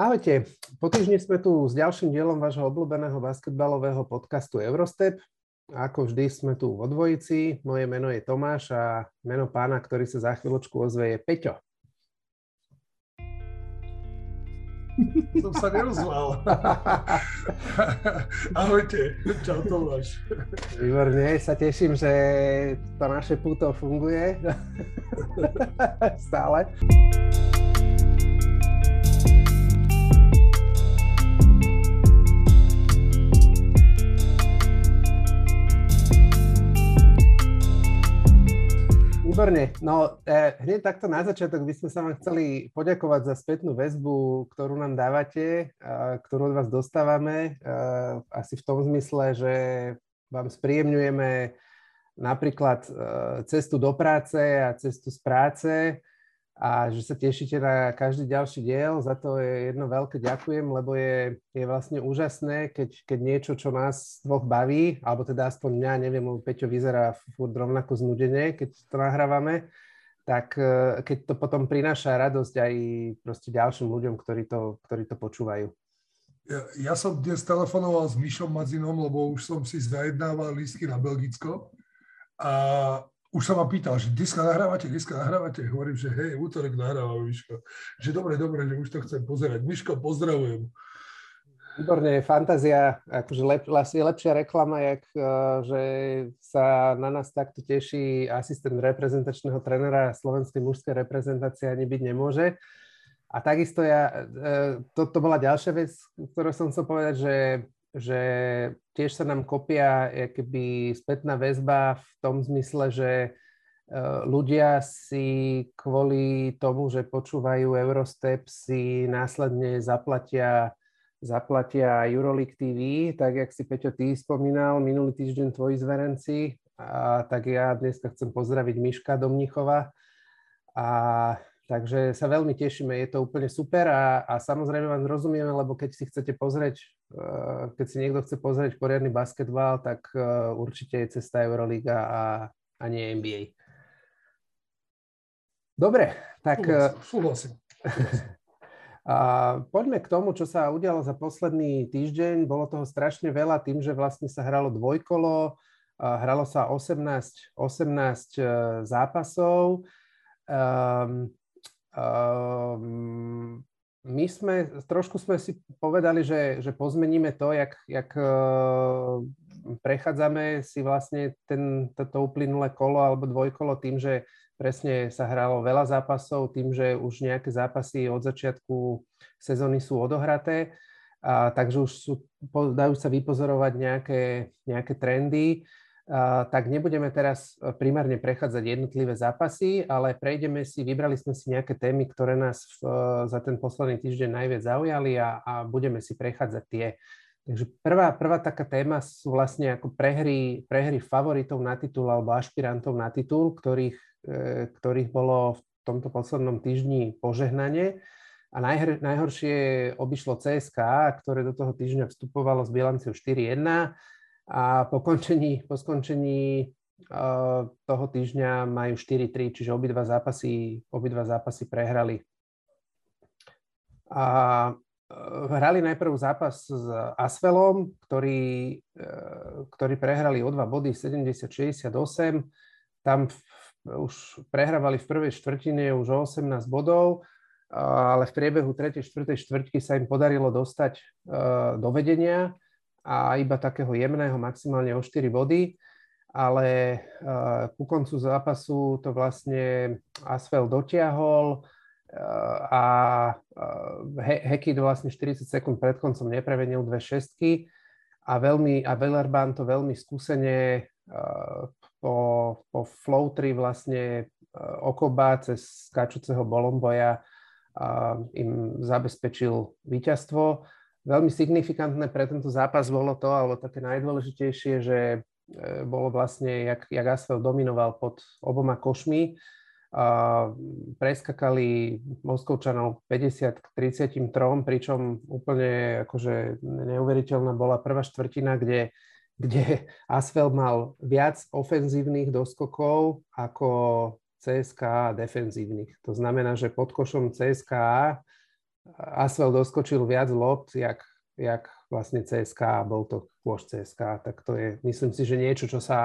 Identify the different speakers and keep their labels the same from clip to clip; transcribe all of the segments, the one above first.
Speaker 1: Ahojte, po týždni sme tu s ďalším dielom vášho obľúbeného basketbalového podcastu Eurostep. Ako vždy sme tu vo dvojici. Moje meno je Tomáš a meno pána, ktorý sa za chvíľočku ozve, je Peťo.
Speaker 2: Som sa nerozval. Ahojte, čau Tomáš.
Speaker 1: Výborne, sa teším, že to naše puto funguje. Stále. Výborne. No eh, hneď takto na začiatok by sme sa vám chceli poďakovať za spätnú väzbu, ktorú nám dávate, eh, ktorú od vás dostávame. Eh, asi v tom zmysle, že vám spríjemňujeme napríklad eh, cestu do práce a cestu z práce a že sa tešíte na každý ďalší diel. Za to je jedno veľké ďakujem, lebo je, je vlastne úžasné, keď, keď niečo, čo nás dvoch baví, alebo teda aspoň mňa, neviem, lebo Peťo vyzerá furt rovnako znudene, keď to nahrávame, tak e, keď to potom prináša radosť aj proste ďalším ľuďom, ktorí to, ktorí to počúvajú.
Speaker 2: Ja, ja som dnes telefonoval s Mišom Madzinom, lebo už som si zajednával lístky na Belgicko a už sa ma pýtal, že dneska nahrávate, dneska nahrávate. Hovorím, že hej, útorok nahrávame, Miško. Že dobre, dobre, že už to chcem pozerať. Miško, pozdravujem.
Speaker 1: Výborne, fantázia, akože lep, je lepšia reklama, jak, eh, že sa na nás takto teší asistent reprezentačného trenera slovenskej mužskej reprezentácie ani byť nemôže. A takisto ja, eh, to, to bola ďalšia vec, ktorú som chcel povedať, že že tiež sa nám kopia keby spätná väzba v tom zmysle, že e, ľudia si kvôli tomu, že počúvajú Eurostep, si následne zaplatia, zaplatia Euroleague TV, tak jak si Peťo ty spomínal, minulý týždeň tvoji zverenci, a tak ja dneska chcem pozdraviť Miška Domnichova. A Takže sa veľmi tešíme, je to úplne super a, a samozrejme vám rozumieme, lebo keď si chcete pozrieť, uh, keď si niekto chce pozrieť poriadny basketbal, tak uh, určite je cesta Euroliga a, a nie NBA. Dobre, tak...
Speaker 2: Súhlasím.
Speaker 1: A poďme k tomu, čo sa udialo za posledný týždeň. Bolo toho strašne veľa tým, že vlastne sa hralo dvojkolo, hralo sa 18, 18 zápasov. Um, Um, my sme, trošku sme si povedali, že, že pozmeníme to, jak, jak uh, prechádzame si vlastne ten, uplynulé kolo alebo dvojkolo tým, že presne sa hralo veľa zápasov, tým, že už nejaké zápasy od začiatku sezóny sú odohraté, a, takže už sú, dajú sa vypozorovať nejaké, nejaké trendy tak nebudeme teraz e, primárne prechádzať jednotlivé zápasy, ale prejdeme si, vybrali sme si nejaké témy, ktoré nás v, e, za ten posledný týždeň najviac zaujali a, a budeme si prechádzať tie. Takže prvá, prvá taká téma sú vlastne ako prehry, prehry favoritov na titul alebo ašpirantov na titul, ktorých, e, ktorých bolo v tomto poslednom týždni požehnanie. A najhr, najhoršie obišlo CSK, ktoré do toho týždňa vstupovalo s bilanciou 4-1 a po, končení, po skončení uh, toho týždňa majú 4-3, čiže obidva zápasy, obidva zápasy prehrali. A uh, hrali najprv zápas s Asvelom, ktorý, uh, ktorý prehrali o dva body 70-68. Tam už prehrávali v prvej štvrtine už o 18 bodov, ale v priebehu 3. 4. štvrtky sa im podarilo dostať do vedenia a iba takého jemného maximálne o 4 body, ale uh, ku koncu zápasu to vlastne Asfel dotiahol uh, a uh, Hekid vlastne 40 sekúnd pred koncom neprevenil dve šestky a, veľmi, a Wellerban to veľmi skúsene po, po flow vlastne uh, okoba cez skáčuceho bolomboja im zabezpečil víťazstvo Veľmi signifikantné pre tento zápas bolo to, alebo také najdôležitejšie, že e, bolo vlastne, jak, jak Asfel dominoval pod oboma košmi. A preskakali Moskovčanov 50 k 33, pričom úplne akože neuveriteľná bola prvá štvrtina, kde, kde Asfel mal viac ofenzívnych doskokov ako CSKA defenzívnych. To znamená, že pod košom CSKA Asvel doskočil viac lopt, jak, jak vlastne CSK bol to kôž CSK, tak to je, myslím si, že niečo, čo sa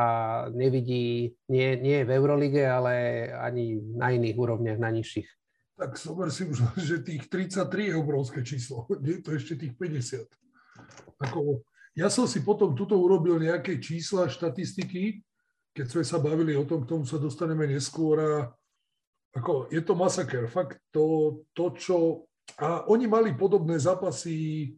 Speaker 1: nevidí, nie, nie v Eurolige, ale ani na iných úrovniach, na nižších.
Speaker 2: Tak sober si už, že tých 33 je obrovské číslo, nie to ešte tých 50. Ako, ja som si potom tuto urobil nejaké čísla, štatistiky, keď sme sa bavili o tom, k tomu sa dostaneme neskôr a ako, je to masaker. Fakt to, to, čo... A oni mali podobné zápasy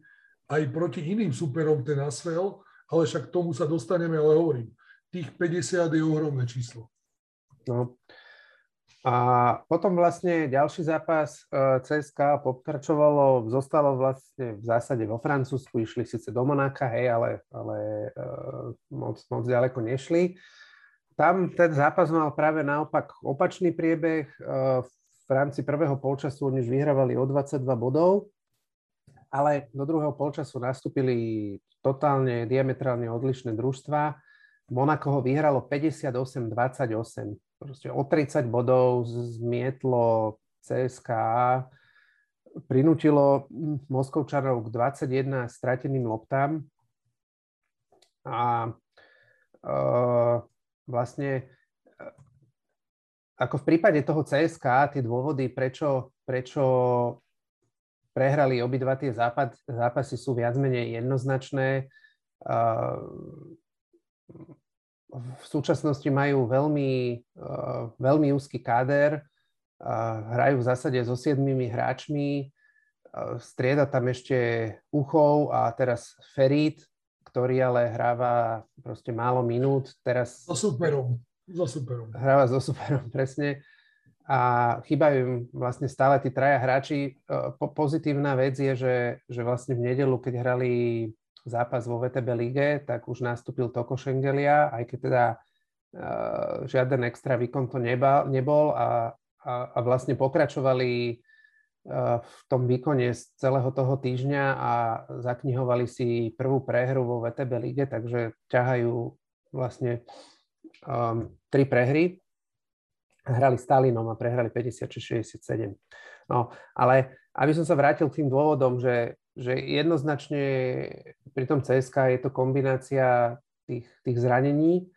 Speaker 2: aj proti iným superom, ten Asfel, ale však k tomu sa dostaneme, ale hovorím, tých 50 je ohromné číslo.
Speaker 1: No. A potom vlastne ďalší zápas e, CSK pokračovalo, zostalo vlastne v zásade vo Francúzsku, išli síce do Monáka, hej, ale, ale uh, moc, moc ďaleko nešli. Tam ten zápas mal práve naopak opačný priebeh. Eh, v rámci prvého polčasu oni už vyhrávali o 22 bodov, ale do druhého polčasu nastúpili totálne diametrálne odlišné družstva. Monako ho vyhralo 58-28. Proste o 30 bodov zmietlo CSKA, prinútilo Moskovčanov k 21 strateným loptám a uh, vlastne e, ako v prípade toho CSK, tie dôvody, prečo, prečo prehrali obidva tie západ, zápasy sú viac menej jednoznačné. V súčasnosti majú veľmi, veľmi úzky káder, hrajú v zásade so siedmými hráčmi, strieda tam ešte Uchov a teraz Ferit, ktorý ale hráva proste málo minút. Teraz...
Speaker 2: So superom. So superom.
Speaker 1: Hráva so superom, presne. A chýbajú im vlastne stále tí traja hráči. E, po, pozitívna vec je, že, že vlastne v nedelu, keď hrali zápas vo VTB lige, tak už nastúpil Toko Šengelia, aj keď teda uh, žiaden extra výkon to nebal, nebol a, a, a vlastne pokračovali v tom výkone z celého toho týždňa a zaknihovali si prvú prehru vo VTB lige, takže ťahajú vlastne um, tri prehry. Hrali Stalinom a prehrali 56-67. No, ale aby som sa vrátil k tým dôvodom, že, že jednoznačne pri tom CSK je to kombinácia tých, tých zranení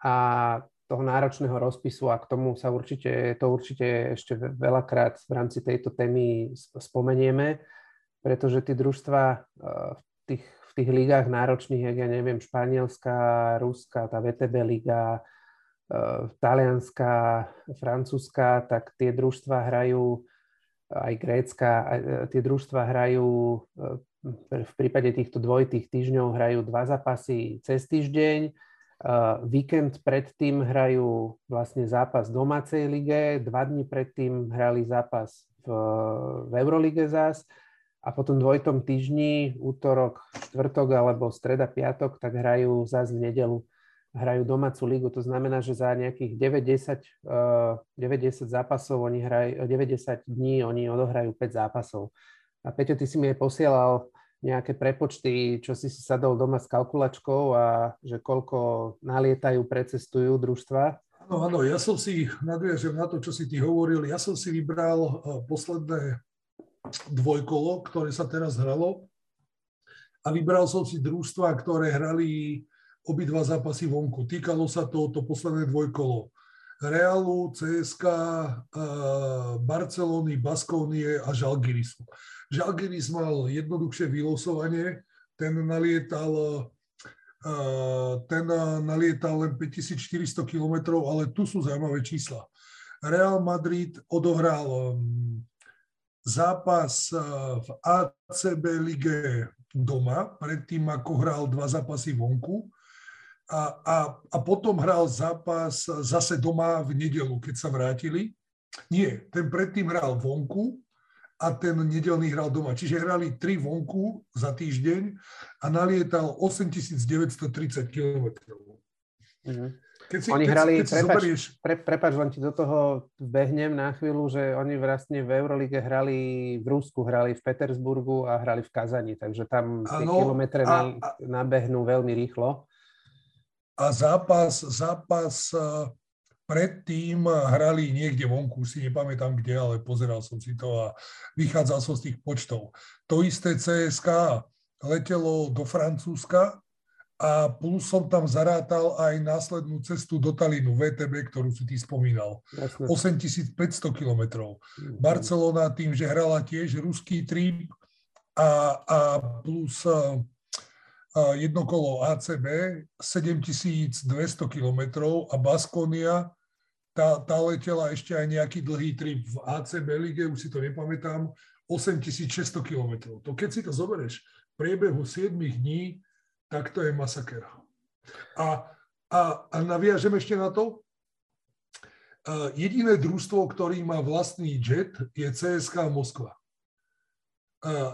Speaker 1: a toho náročného rozpisu a k tomu sa určite, to určite ešte veľakrát v rámci tejto témy spomenieme, pretože tie družstva eh, v tých, v tých ligách náročných, jak ja neviem, Španielská, Ruska, tá VTB liga, eh, Talianská, Francúzska, tak tie družstva hrajú aj Grécka, eh, tie družstva hrajú v prípade týchto dvojitých týždňov hrajú dva zápasy cez týždeň, Víkend predtým hrajú vlastne zápas v domácej lige, dva dní predtým hrali zápas v, v Eurolige zás a potom dvojtom týždni, útorok, štvrtok alebo streda, piatok, tak hrajú zás v nedelu hrajú domácu ligu. To znamená, že za nejakých 90, 90 zápasov oni hrajú, 90 dní oni odohrajú 5 zápasov. A Peťo, ty si mi posielal nejaké prepočty, čo si si sadol doma s kalkulačkou a že koľko nalietajú, precestujú družstva?
Speaker 2: Áno, áno, ja som si, nadviažem na to, čo si ty hovoril, ja som si vybral eh, posledné dvojkolo, ktoré sa teraz hralo a vybral som si družstva, ktoré hrali obidva zápasy vonku. Týkalo sa to, to posledné dvojkolo. Realu, CSK, Barcelony, Baskónie a Žalgirisu. Žalgiris mal jednoduchšie vylosovanie, ten nalietal, eh, ten nalietal len 5400 km, ale tu sú zaujímavé čísla. Real Madrid odohral mm, zápas eh, v ACB lige doma, predtým ako hral dva zápasy vonku. A, a, a potom hral zápas zase doma v nedelu, keď sa vrátili. Nie, ten predtým hral vonku a ten nedelný hral doma. Čiže hrali tri vonku za týždeň a nalietal 8930 km.
Speaker 1: Mm-hmm. Keď si, oni keď, hrali, keď prepač, zoberieš... pre, prepač, len ti do toho vbehnem na chvíľu, že oni vlastne v Eurolige hrali v Rusku, hrali v Petersburgu a hrali v Kazani, takže tam tie ano, kilometre a, na, nabehnú veľmi rýchlo.
Speaker 2: A zápas, zápas predtým hrali niekde vonku, si nepamätám kde, ale pozeral som si to a vychádzal som z tých počtov. To isté CSK letelo do Francúzska a plus som tam zarátal aj následnú cestu do Talínu, VTB, ktorú si ty spomínal. Jasne. 8500 kilometrov. Mhm. Barcelona tým, že hrala tiež ruský trip a, a plus jedno kolo ACB 7200 km a Baskonia tá, tá letela ešte aj nejaký dlhý trip v ACB lige, už si to nepamätám, 8600 km. To keď si to zoberieš v priebehu 7 dní, tak to je masaker. A, a, a naviažem ešte na to, jediné družstvo, ktorý má vlastný jet, je CSK Moskva.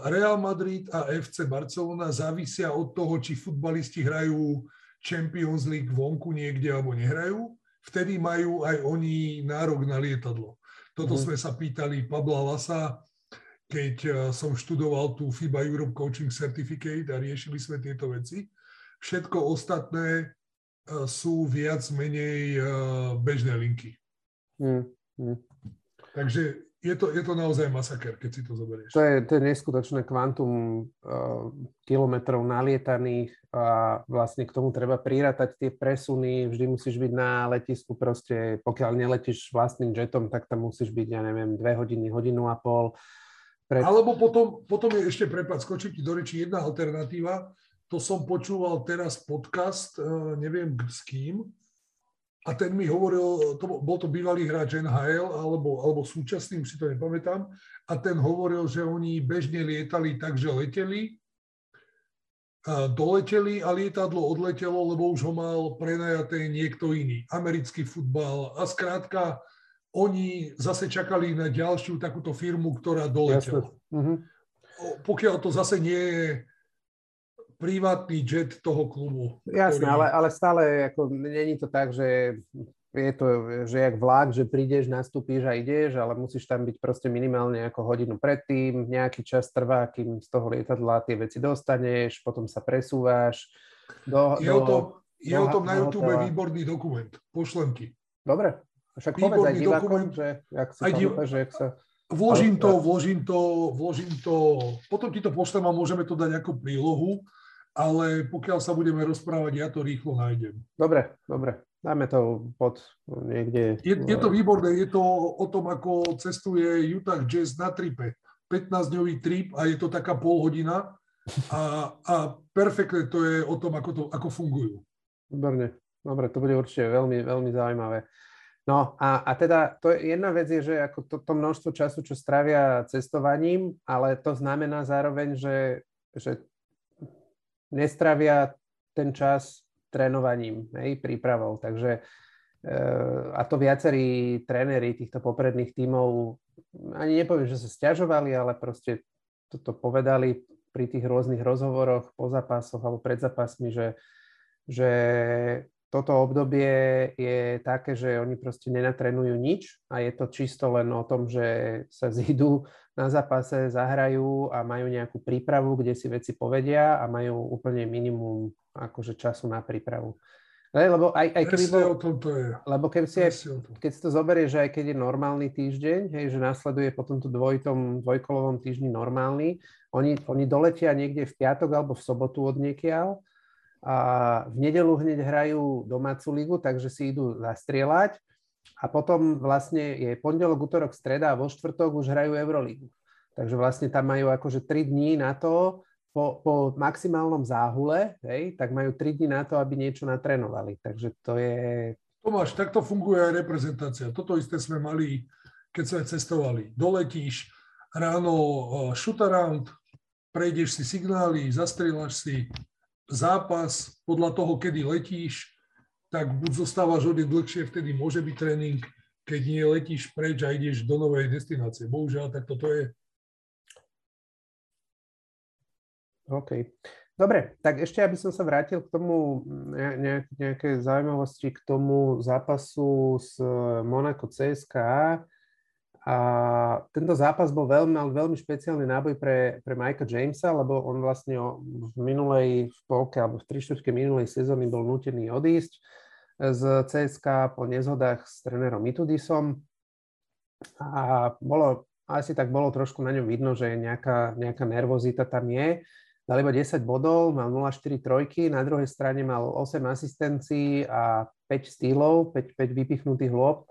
Speaker 2: Real Madrid a FC Barcelona závisia od toho, či futbalisti hrajú Champions League vonku niekde alebo nehrajú. Vtedy majú aj oni nárok na lietadlo. Toto mm. sme sa pýtali Pabla Lasa, keď e, som študoval tú FIBA Europe Coaching Certificate a riešili sme tieto veci. Všetko ostatné e, sú viac menej e, bežné linky. Mm. Mm. Takže je to, je to naozaj masaker, keď si to zoberieš.
Speaker 1: To je, to je neskutočné kvantum uh, kilometrov nalietaných a vlastne k tomu treba prirátať tie presuny, vždy musíš byť na letisku proste, pokiaľ neletíš vlastným jetom, tak tam musíš byť, ja neviem, dve hodiny, hodinu a pol.
Speaker 2: Pred... Alebo potom, potom je ešte, prepad, skočím ti do reči, jedna alternatíva, to som počúval teraz podcast, uh, neviem s kým, a ten mi hovoril, to, bol to bývalý hráč NHL, alebo, alebo súčasný, už si to nepamätám, a ten hovoril, že oni bežne lietali tak, že leteli, a doleteli a lietadlo odletelo, lebo už ho mal prenajaté niekto iný, americký futbal. A skrátka, oni zase čakali na ďalšiu takúto firmu, ktorá doletela. Mm-hmm. Pokiaľ to zase nie je privátny jet toho klubu.
Speaker 1: Jasné, ktorý... ale, ale stále ako, není to tak, že je to, že jak vlak, že prídeš, nastúpíš a ideš, ale musíš tam byť proste minimálne ako hodinu predtým, nejaký čas trvá, kým z toho lietadla tie veci dostaneš, potom sa presúvaš do...
Speaker 2: Je, do, o, tom, je do, o tom na YouTube hotela. výborný dokument, pošlem ti.
Speaker 1: Dobre, však výborný povedz aj divákom, dokument, že jak sa aj div... že jak sa...
Speaker 2: Vložím to, vložím to, vložím to, potom ti to pošlem a môžeme to dať ako prílohu ale pokiaľ sa budeme rozprávať, ja to rýchlo nájdem.
Speaker 1: Dobre, dobre. Dáme to pod niekde.
Speaker 2: Je, je to výborné, je to o tom, ako cestuje Utah Jazz na tripe. 15-dňový trip a je to taká pol hodina a, a perfektne to je o tom, ako, to, ako fungujú.
Speaker 1: Výborne. Dobre, to bude určite veľmi, veľmi zaujímavé. No a, a teda to je, jedna vec je, že ako to, to množstvo času, čo stravia cestovaním, ale to znamená zároveň, že, že nestravia ten čas trénovaním, hej, prípravou. Takže e, a to viacerí tréneri týchto popredných tímov, ani nepoviem, že sa stiažovali, ale proste toto povedali pri tých rôznych rozhovoroch po zápasoch alebo pred zápasmi, že, že toto obdobie je také, že oni proste nenatrenujú nič a je to čisto len o tom, že sa zídu na zápase, zahrajú a majú nejakú prípravu, kde si veci povedia a majú úplne minimum akože času na prípravu. Lebo aj, aj keby bol. Lebo keď si, aj, keď si to zoberieš, že aj keď je normálny týždeň, hej, že nasleduje po tomto dvojitom, dvojkolovom týždni normálny, oni, oni doletia niekde v piatok alebo v sobotu od niekiaľ a v nedelu hneď hrajú domácu ligu, takže si idú zastrieľať a potom vlastne je pondelok, útorok, streda a vo štvrtok už hrajú Euroligu. Takže vlastne tam majú akože 3 dní na to, po, po maximálnom záhule, hej, tak majú 3 dní na to, aby niečo natrénovali. Takže to je...
Speaker 2: Tomáš, takto funguje aj reprezentácia. Toto isté sme mali, keď sme cestovali. Doletíš, ráno uh, shoot around, prejdeš si signály, zastrieľaš si, zápas, podľa toho, kedy letíš, tak buď zostávaš o dlhšie, vtedy môže byť tréning, keď nie letíš preč a ideš do novej destinácie. Bohužiaľ, tak toto je.
Speaker 1: OK. Dobre, tak ešte aby som sa vrátil k tomu nejak, nejaké zaujímavosti k tomu zápasu s Monaco CSKA. A tento zápas bol veľmi, veľmi špeciálny náboj pre, pre Mikea Jamesa, lebo on vlastne v minulej v polke alebo v trištvrtke minulej sezóny bol nutený odísť. z CSK po nezhodách s trénerom Mitudisom a bolo, asi tak bolo trošku na ňom vidno, že nejaká, nejaká nervozita tam je. Dal iba 10 bodov, mal 0,4 trojky, na druhej strane mal 8 asistencií a 5 stýlov, 5, 5 vypichnutých lôb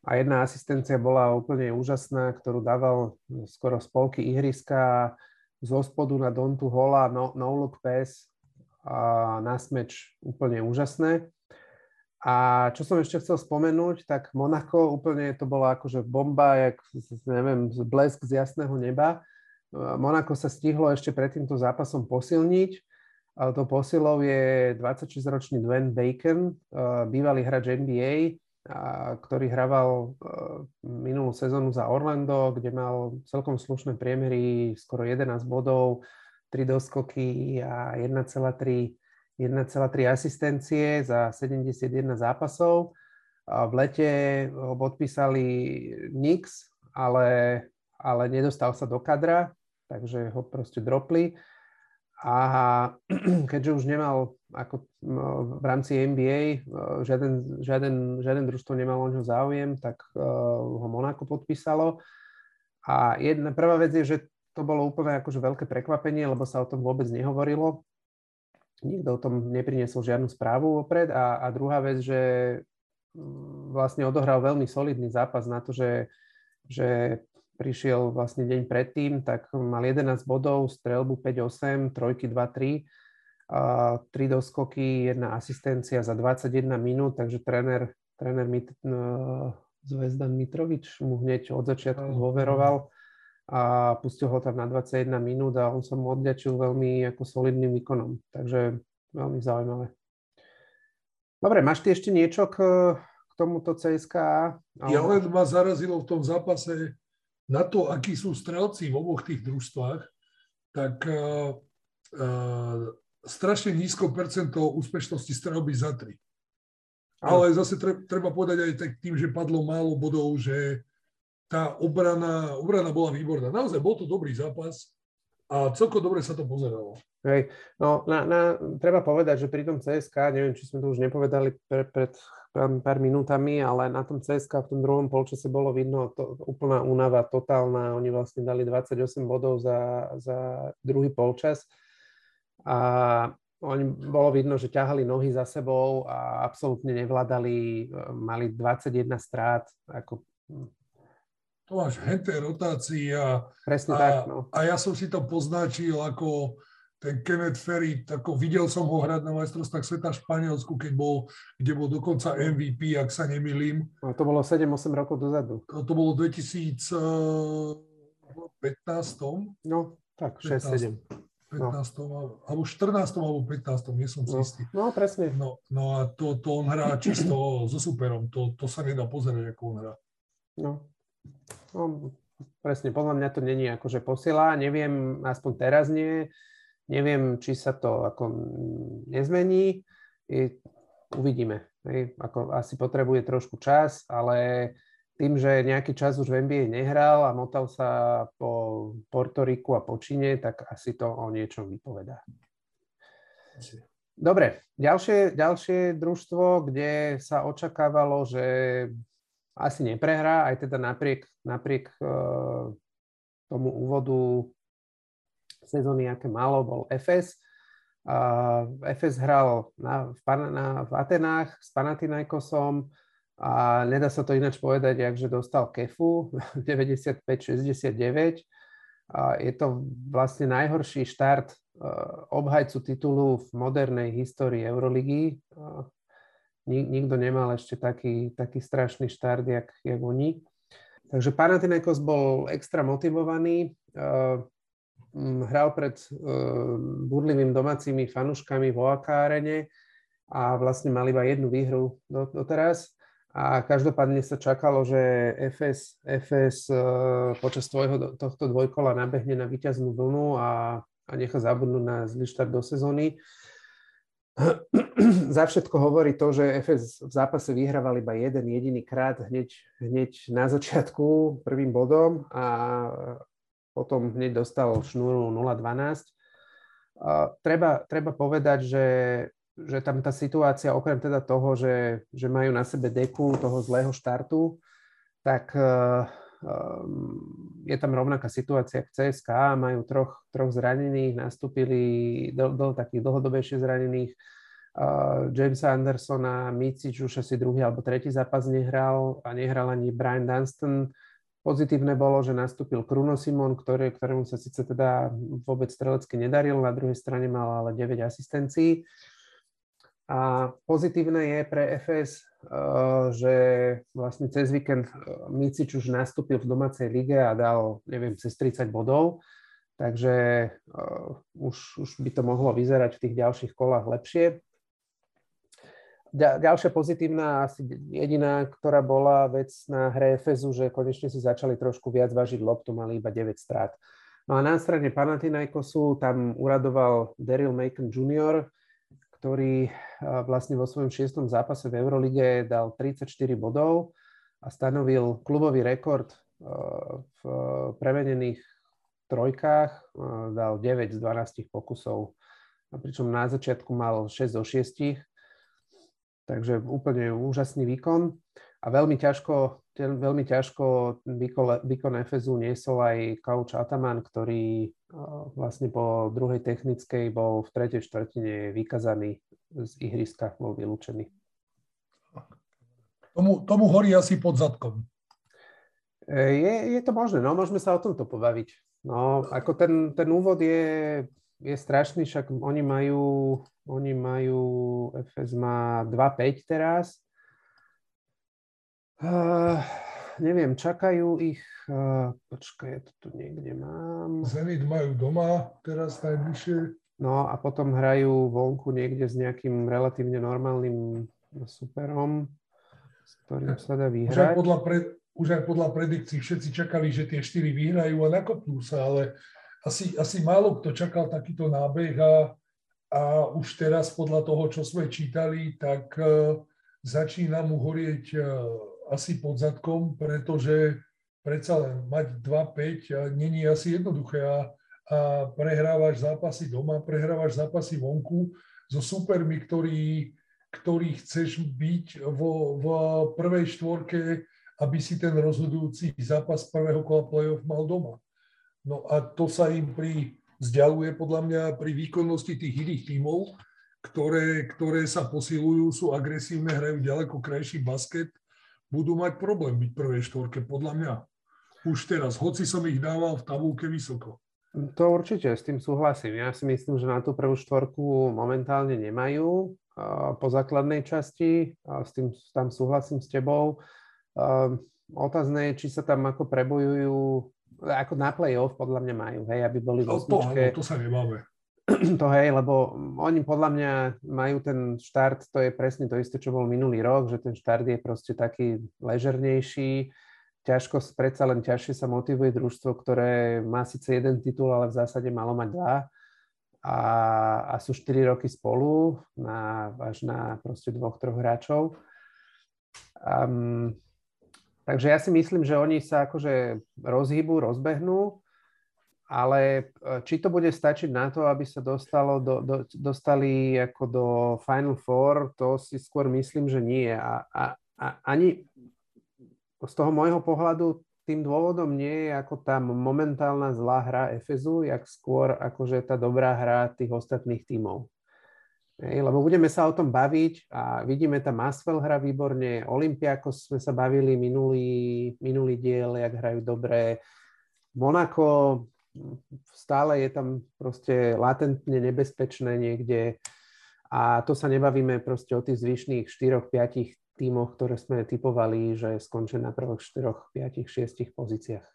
Speaker 1: a jedna asistencia bola úplne úžasná, ktorú dával skoro z polky ihriska zo spodu na Dontu Hola, no, no look pass a na smeč úplne úžasné. A čo som ešte chcel spomenúť, tak Monako úplne to bola akože bomba, jak, neviem, blesk z jasného neba. Monako sa stihlo ešte pred týmto zápasom posilniť. To posilou je 26-ročný Dwayne Bacon, bývalý hráč NBA, ktorý hraval minulú sezónu za Orlando, kde mal celkom slušné priemery, skoro 11 bodov, 3 doskoky a 1,3 1,3 asistencie za 71 zápasov. V lete ho podpísali Nix, ale, ale nedostal sa do kadra, takže ho proste dropli. A keďže už nemal ako v rámci NBA, žiaden, žiaden, žiaden družstvo nemal o ňo záujem, tak ho Monako podpísalo. A jedna, prvá vec je, že to bolo úplne akože veľké prekvapenie, lebo sa o tom vôbec nehovorilo nikto o tom nepriniesol žiadnu správu opred. A, a druhá vec, že mm, vlastne odohral veľmi solidný zápas na to, že, že prišiel vlastne deň predtým, tak mal 11 bodov, strelbu 5-8, trojky 2-3, a 3 doskoky, jedna asistencia za 21 minút, takže tréner, tréner Mit, no, Zvezdan Mitrovič mu hneď od začiatku dôveroval a pustil ho tam na 21 minút a on sa mu odďačil veľmi ako solidným výkonom. Takže veľmi zaujímavé. Dobre, máš ty ešte niečo k, k tomuto CSK?
Speaker 2: Ja len ma zarazilo v tom zápase na to, akí sú strelci v oboch tých družstvách, tak uh, uh, strašne nízko percento úspešnosti strelby za tri. Ale zase treba povedať aj tak tým, že padlo málo bodov, že tá obrana, obrana bola výborná. Naozaj bol to dobrý zápas a celko dobre sa to pozeralo.
Speaker 1: Hej, no na, na, treba povedať, že pri tom CSK, neviem, či sme to už nepovedali pre, pred pár minútami, ale na tom CSK v tom druhom polčase bolo vidno to, úplná únava, totálna. Oni vlastne dali 28 bodov za, za druhý polčas a oni, bolo vidno, že ťahali nohy za sebou a absolútne nevládali, mali 21 strát, ako
Speaker 2: to máš henté rotácia.
Speaker 1: Presne
Speaker 2: a,
Speaker 1: tak, no.
Speaker 2: a ja som si to poznačil ako ten Kenneth Ferry, ako videl som ho hrať na majstrovstvách sveta v Španielsku, keď bol, kde bol dokonca MVP, ak sa nemilím.
Speaker 1: No, to bolo 7-8 rokov dozadu.
Speaker 2: To, to bolo 2015.
Speaker 1: No, tak 6-7.
Speaker 2: 15. No. alebo 14. alebo 15. nie som si
Speaker 1: no.
Speaker 2: istý.
Speaker 1: No, presne.
Speaker 2: No, no a to, to on hrá čisto so superom, to, to sa nedá pozerať, ako on hrá.
Speaker 1: No, No, presne, podľa mňa to není akože posiela, neviem, aspoň teraz nie, neviem, či sa to ako nezmení, I, uvidíme. Hej. Ako asi potrebuje trošku čas, ale tým, že nejaký čas už v NBA nehral a motal sa po Portoriku a po Číne, tak asi to o niečom vypovedá. Dobre, ďalšie, ďalšie družstvo, kde sa očakávalo, že asi neprehrá, aj teda napriek, napriek uh, tomu úvodu sezóny, aké malo, bol FS. Uh, FS hral na, v, na, v Atenách s Panathinaikosom a nedá sa to ináč povedať, jak že dostal Kefu 95-69. A je to vlastne najhorší štart uh, obhajcu titulu v modernej histórii Euroligy. Uh, nikto nemal ešte taký, taký strašný štart, jak, jak oni. Takže Panathinaikos bol extra motivovaný, uh, hral pred burlivým domácimi fanúškami vo Akárene a vlastne mal iba jednu výhru doteraz. A každopádne sa čakalo, že FS, FS uh, počas tvojho, tohto dvojkola nabehne na víťaznú vlnu a, a nechá zabudnúť na zlý štart do sezóny. za všetko hovorí to, že FS v zápase vyhrával iba jeden jediný krát hneď, hneď na začiatku prvým bodom a potom hneď dostal šnúru 0-12. Treba, treba povedať, že, že tam tá situácia, okrem teda toho, že, že majú na sebe deku toho zlého štartu, tak uh, je tam rovnaká situácia v CSK, majú troch, troch zranených, nastúpili do, do takých dlhodobejšie zranených. Uh, Jamesa Andersona, Micič už asi druhý alebo tretí zápas nehral a nehral ani Brian Dunstan. Pozitívne bolo, že nastúpil Kruno Simon, ktorý, ktorému sa síce teda vôbec strelecky nedaril, na druhej strane mal ale 9 asistencií. A pozitívne je pre FS, eh, že vlastne cez víkend eh, Micič už nastúpil v domácej lige a dal, neviem, cez 30 bodov, takže uh, už, už by to mohlo vyzerať v tých ďalších kolách lepšie. Ďalšia pozitívna, asi jediná, ktorá bola vec na hre Efezu, že konečne si začali trošku viac vážiť loptu, mali iba 9 strát. No a na strane Panathinaikosu tam uradoval Daryl Macon Jr., ktorý vlastne vo svojom šiestom zápase v Eurolige dal 34 bodov a stanovil klubový rekord v prevedených trojkách, dal 9 z 12 pokusov. Pričom na začiatku mal 6 zo 6 Takže úplne úžasný výkon a veľmi ťažko, veľmi ťažko výkon, Efezu niesol aj coach Ataman, ktorý vlastne po druhej technickej bol v tretej štvrtine vykazaný z ihriska, bol vylúčený.
Speaker 2: Tomu, tomu horí asi pod zadkom.
Speaker 1: E, je, je to možné, no môžeme sa o tomto pobaviť. No, ako ten, ten úvod je, je strašný, však oni majú oni majú, FS má 2-5 teraz. Uh, neviem, čakajú ich, uh, počkaj, ja to tu niekde mám.
Speaker 2: Zenit majú doma teraz najbližšie.
Speaker 1: No a potom hrajú vonku niekde s nejakým relatívne normálnym superom, s ktorým sa dá vyhrať. Už aj
Speaker 2: podľa, pre, už aj podľa predikcií všetci čakali, že tie štyri vyhrajú a nakopnú sa, ale asi, asi málo kto čakal takýto nábeh a a už teraz podľa toho, čo sme čítali, tak e, začína mu horieť e, asi pod zadkom, pretože predsa len mať 2-5 není asi jednoduché a, a prehrávaš zápasy doma, prehrávaš zápasy vonku so supermi, ktorí, ktorí chceš byť vo, v prvej štvorke, aby si ten rozhodujúci zápas prvého kola play-off mal doma. No a to sa im pri vzdialuje podľa mňa pri výkonnosti tých iných tímov, ktoré, ktoré sa posilujú, sú agresívne, hrajú ďaleko krajší basket, budú mať problém byť prvej štvorke, podľa mňa. Už teraz, hoci som ich dával v tabulke vysoko.
Speaker 1: To určite, s tým súhlasím. Ja si myslím, že na tú prvú štvorku momentálne nemajú po základnej časti. S tým tam súhlasím s tebou. Otázne je, či sa tam ako prebojujú ako na play-off podľa mňa majú, hej, aby boli
Speaker 2: v osmičke. To, to sa nemáme.
Speaker 1: To hej, lebo oni podľa mňa majú ten štart, to je presne to isté, čo bol minulý rok, že ten štart je proste taký ležernejší, ťažko, predsa len ťažšie sa motivuje družstvo, ktoré má síce jeden titul, ale v zásade malo mať dva. A, a sú 4 roky spolu na, až na proste dvoch, troch hráčov. Um, Takže ja si myslím, že oni sa akože rozhýbu, rozbehnú, ale e, či to bude stačiť na to, aby sa dostalo do, do, dostali ako do Final Four, to si skôr myslím, že nie. A, a, a ani z toho môjho pohľadu tým dôvodom nie je ako tá momentálna zlá hra Efezu, jak skôr akože tá dobrá hra tých ostatných tímov. Lebo budeme sa o tom baviť a vidíme tam Asfel hra výborne, Olympiakos sme sa bavili minulý, minulý diel, jak hrajú dobre. Monako stále je tam proste latentne nebezpečné niekde a to sa nebavíme proste o tých zvyšných 4-5 tímoch, ktoré sme typovali, že skončia na prvých 4, 5, 6 pozíciách.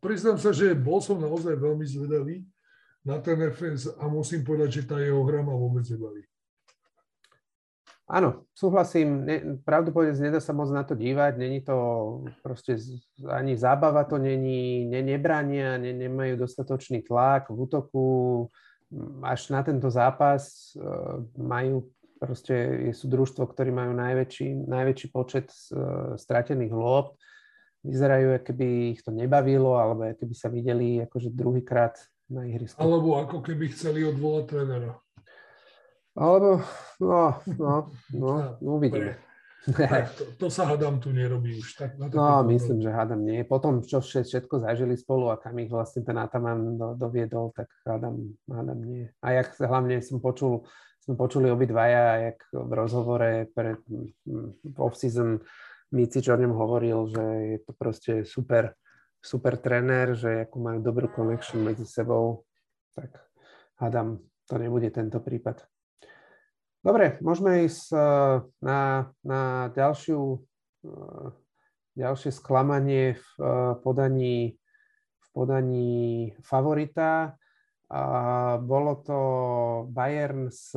Speaker 2: Priznám sa, že bol som naozaj veľmi zvedavý, na ten FS a musím povedať, že tá jeho hra ma vôbec nebaví.
Speaker 1: Áno, súhlasím. Ne, pravdu povedať, nedá sa moc na to dívať. Není to proste ani zábava to není, ne, nebrania, ne, nemajú dostatočný tlak v útoku. Až na tento zápas uh, majú proste, sú družstvo, ktorí majú najväčší, najväčší počet uh, stratených lôb. Vyzerajú, keby ich to nebavilo, alebo keby sa videli akože druhýkrát na ihrisku.
Speaker 2: Alebo ako keby chceli odvolať trénera.
Speaker 1: Alebo, no, no, no, no uvidíme.
Speaker 2: Tak, to, to sa hádam tu nerobí už. Tak,
Speaker 1: na no, myslím, že hádam nie. Potom, čo všetko zažili spolu a kam ich vlastne ten Ataman do, doviedol, tak hádam, hádam nie. A jak hlavne som počul, sme počuli obidvaja, jak v rozhovore pre v off-season Micič o ňom hovoril, že je to proste super, super tréner, že ako majú dobrú connection medzi sebou, tak hádam, to nebude tento prípad. Dobre, môžeme ísť eh, na, na ďalšiu, eh, ďalšie sklamanie v eh, podaní, v podaní favorita. Bolo to Bayern s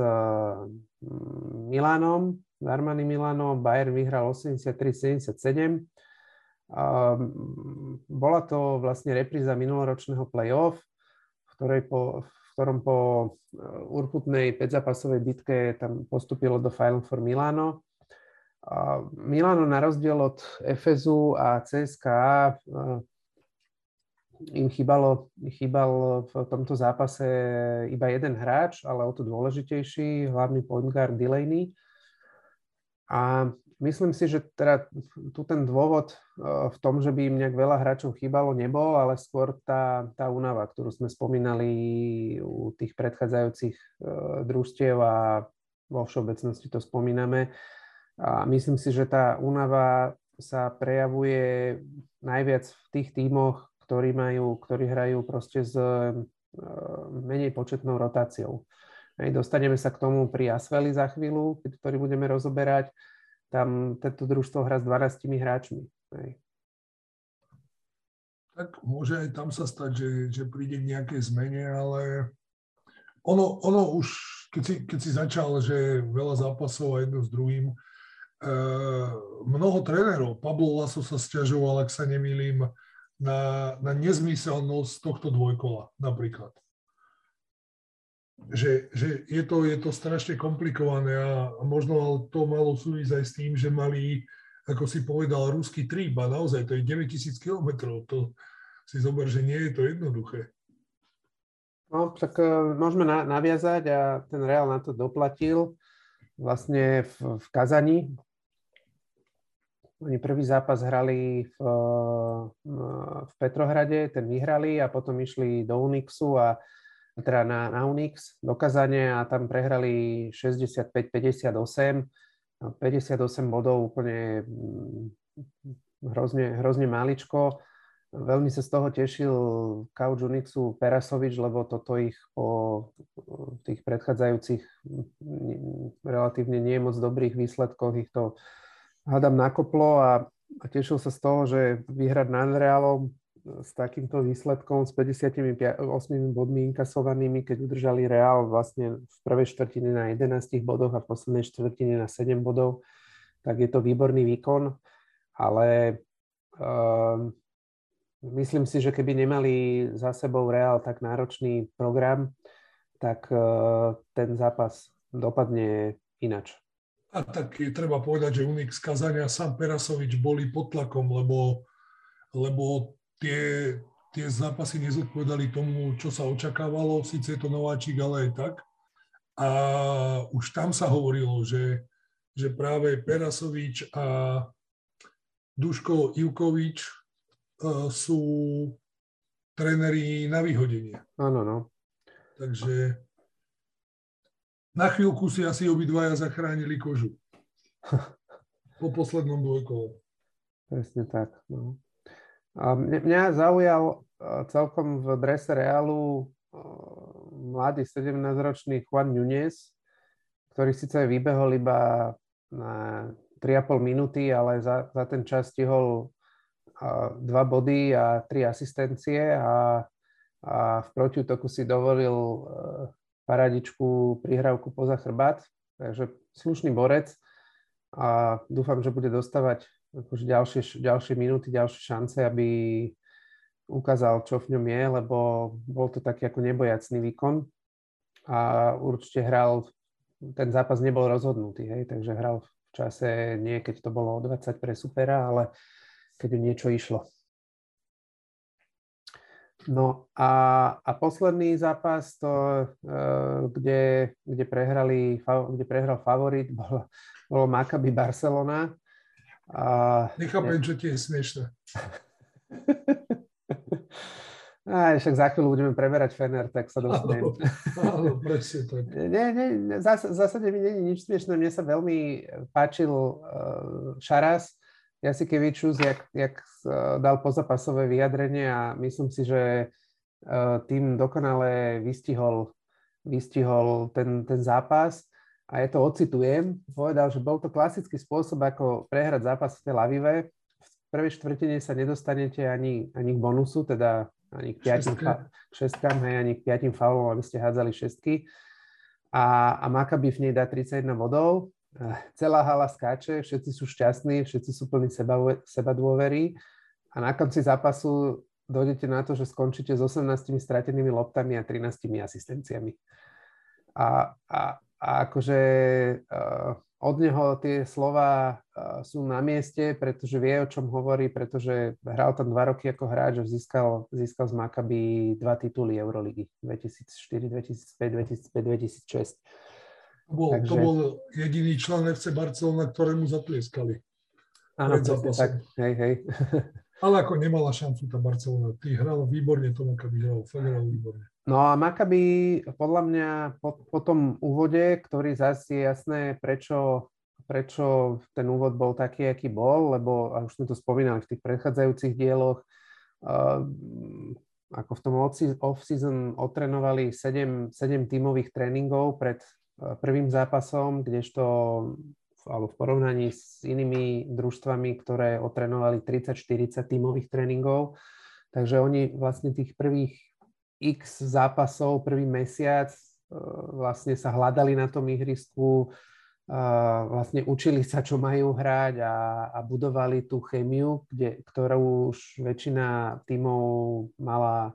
Speaker 1: Milanom, s Armani Milanom. Bayern vyhral 83-77. Bola to vlastne repríza minuloročného play-off, v ktorej po, ktorom po eh, urputnej 5-zápasovej bitke tam postupilo do Final for Milano. Milano na rozdiel od Efezu a CSKA eh, im chýbalo, chýbal v tomto zápase iba jeden hráč, ale o to dôležitejší, hlavný point guard Delaney. A myslím si, že teda tu ten dôvod eh, v tom, že by im nejak veľa hráčov chýbalo, nebol, ale skôr tá, tá únava, ktorú sme spomínali u tých predchádzajúcich eh, družstiev a vo všeobecnosti to spomíname. A myslím si, že tá únava sa prejavuje najviac v tých tímoch, ktorí, majú, ktorí hrajú proste s eh, menej početnou rotáciou. Dostaneme sa k tomu pri Asveli za chvíľu, ktorý budeme rozoberať tam tento družstvo hrá s 12 hráčmi. Hej.
Speaker 2: Tak môže aj tam sa stať, že, že príde k nejakej zmene, ale ono, ono už, keď si, keď si začal, že veľa zápasov a jedno s druhým, e, mnoho trénerov, Pablo Laso sa stiažoval, ak sa nemýlim, na, na nezmyselnosť tohto dvojkola napríklad že, že je, to, je to strašne komplikované a, možno to malo súvisť aj s tým, že mali, ako si povedal, ruský trip a naozaj to je 9000 kilometrov. To si zober, že nie je to jednoduché.
Speaker 1: No, tak uh, môžeme na, naviazať a ten Real na to doplatil vlastne v, v Kazani. Oni prvý zápas hrali v, v Petrohrade, ten vyhrali a potom išli do Unixu a teda na, na Unix dokázanie a tam prehrali 65-58. 58 bodov úplne mm, hrozne, hrozne maličko. Veľmi sa z toho tešil couch Unixu Perasovič, lebo toto ich po tých predchádzajúcich mm, relatívne nie moc dobrých výsledkoch ich to hádam nakoplo a, a tešil sa z toho, že vyhrať nad Realom s takýmto výsledkom, s 58 bodmi inkasovanými, keď udržali Real vlastne v prvej štvrtine na 11 bodoch a v poslednej štvrtine na 7 bodov, tak je to výborný výkon, ale uh, myslím si, že keby nemali za sebou Real tak náročný program, tak uh, ten zápas dopadne inač.
Speaker 2: A tak treba povedať, že Unix Kazania a Sam Perasovič boli pod tlakom, lebo, lebo tie, tie zápasy nezodpovedali tomu, čo sa očakávalo, síce je to nováčik, ale aj tak. A už tam sa hovorilo, že, že práve Perasovič a Duško Ivkovič uh, sú tréneri na vyhodenie.
Speaker 1: Áno, no.
Speaker 2: Takže na chvíľku si asi obidvaja zachránili kožu. po poslednom dvojkole.
Speaker 1: Presne tak. No. Mňa, zaujal e, celkom v drese Realu e, mladý 17-ročný Juan Nunes, ktorý síce vybehol iba na 3,5 minúty, ale za, za ten čas stihol e, dva body a tri asistencie a, a v protiútoku si dovolil paradičku prihrávku poza chrbát, takže slušný borec a dúfam, že bude dostávať akože ďalšie, ďalšie minúty, ďalšie šance, aby ukázal, čo v ňom je, lebo bol to taký ako nebojacný výkon a určite hral, ten zápas nebol rozhodnutý, hej, takže hral v čase nie, keď to bolo o 20 pre supera, ale keď niečo išlo. No a, a posledný zápas, to, kde, kde, prehrali, kde prehral favorit, bolo, bolo Maccabi Barcelona.
Speaker 2: A, Nechápem, čo ti je smiešne.
Speaker 1: Aj, však za chvíľu budeme preberať Fener, tak sa dostanem.
Speaker 2: Áno, presne tak.
Speaker 1: Nie, nie, v zásade mi je nič smiešné. Mne sa veľmi páčil uh, Šaras, Jasikevičus, jak, jak uh, dal pozapasové vyjadrenie a myslím si, že uh, tým dokonale vystihol, vystihol ten, ten zápas. A ja to ocitujem, povedal, že bol to klasický spôsob, ako prehrať zápas v Tel Avive. V prvej štvrtine sa nedostanete ani, ani k bonusu, teda ani k piatim, fa- šestkám, hej, ani k piatim faulom, aby ste hádzali šestky. A, a Maccabi v nej dá 31 bodov. Celá hala skáče, všetci sú šťastní, všetci sú plní seba, seba dôvery a na konci zápasu dojdete na to, že skončíte s 18 stratenými loptami a 13 asistenciami. A, a, a akože uh, od neho tie slova sú na mieste, pretože vie, o čom hovorí, pretože hral tam dva roky ako hráč a získal, získal z Maccabi dva tituly Euroligy 2004, 2005, 2005, 2006.
Speaker 2: To bol, Takže... to bol jediný člen FC Barcelona, ktorému zatlieskali.
Speaker 1: Áno, tak, hej, hej.
Speaker 2: Ale ako nemala šancu tá Barcelona. Ty hral výborne, to Maccabi hral, fakt hral výborne.
Speaker 1: No a Maccabi podľa mňa po, po tom úvode, ktorý zase je jasné, prečo, prečo ten úvod bol taký, aký bol, lebo a už sme to spomínali v tých predchádzajúcich dieloch, uh, ako v tom off-season otrenovali 7, 7 tímových tréningov pred uh, prvým zápasom, kdežto alebo v porovnaní s inými družstvami, ktoré otrenovali 30-40 tímových tréningov. Takže oni vlastne tých prvých x zápasov, prvý mesiac e, vlastne sa hľadali na tom ihrisku, e, vlastne učili sa, čo majú hrať a, a budovali tú chemiu, kde, ktorú už väčšina tímov mala e,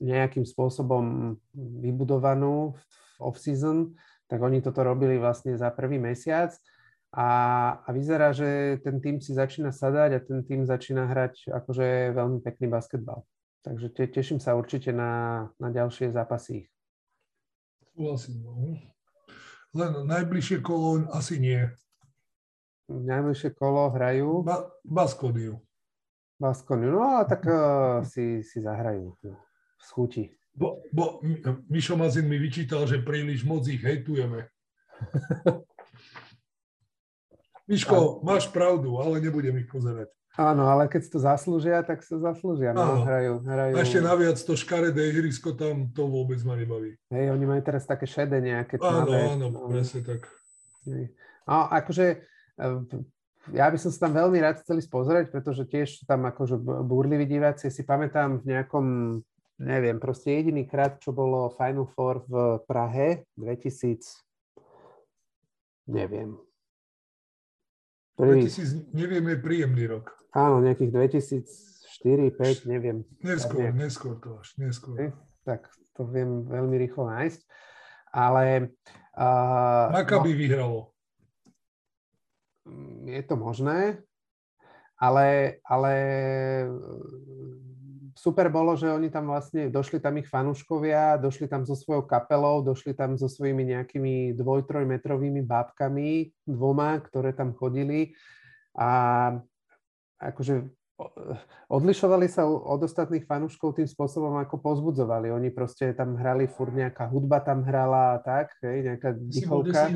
Speaker 1: nejakým spôsobom vybudovanú v off-season, tak oni toto robili vlastne za prvý mesiac a, a vyzerá, že ten tým si začína sadať a ten tým začína hrať akože veľmi pekný basketbal. Takže te, teším sa určite na, na ďalšie zápasy.
Speaker 2: Súhlasím. No. Len najbližšie kolo asi nie.
Speaker 1: Najbližšie kolo hrajú?
Speaker 2: Ba- Baskoniu.
Speaker 1: Baskoniu, no ale tak uh, si, si zahrajú v schuti.
Speaker 2: Bo, bo Mišo Mazin mi vyčítal, že príliš moc ich hejtujeme. Miško, máš pravdu, ale nebudem ich pozerať.
Speaker 1: Áno, ale keď to zaslúžia, tak sa zaslúžia. No, hrajú, hrajú...
Speaker 2: A ešte naviac to škaredé ihrisko tam, to vôbec ma nebaví.
Speaker 1: Hej, oni majú teraz také šedé nejaké
Speaker 2: tmavé. Áno, áno, no, presne tak.
Speaker 1: No, akože eh, ja by som sa tam veľmi rád chceli spozrieť, pretože tiež tam akože búrliví diváci, si pamätám v nejakom, neviem, proste jediný krát, čo bolo Final Four v Prahe 2000, neviem.
Speaker 2: Prvý... 2000, neviem, je príjemný rok.
Speaker 1: Áno, nejakých 2004, 5, neviem.
Speaker 2: Neskôr, neskôr to až, neskôr.
Speaker 1: Tak to viem veľmi rýchlo nájsť. Ale...
Speaker 2: Uh, Maccabi no, vyhralo.
Speaker 1: Je to možné, ale, ale super bolo, že oni tam vlastne, došli tam ich fanúškovia, došli tam so svojou kapelou, došli tam so svojimi nejakými dvoj, trojmetrovými bábkami, dvoma, ktoré tam chodili a akože odlišovali sa od ostatných fanúškov tým spôsobom, ako pozbudzovali. Oni proste tam hrali, furt nejaká hudba tam hrala a tak, hej, nejaká
Speaker 2: dýchovka.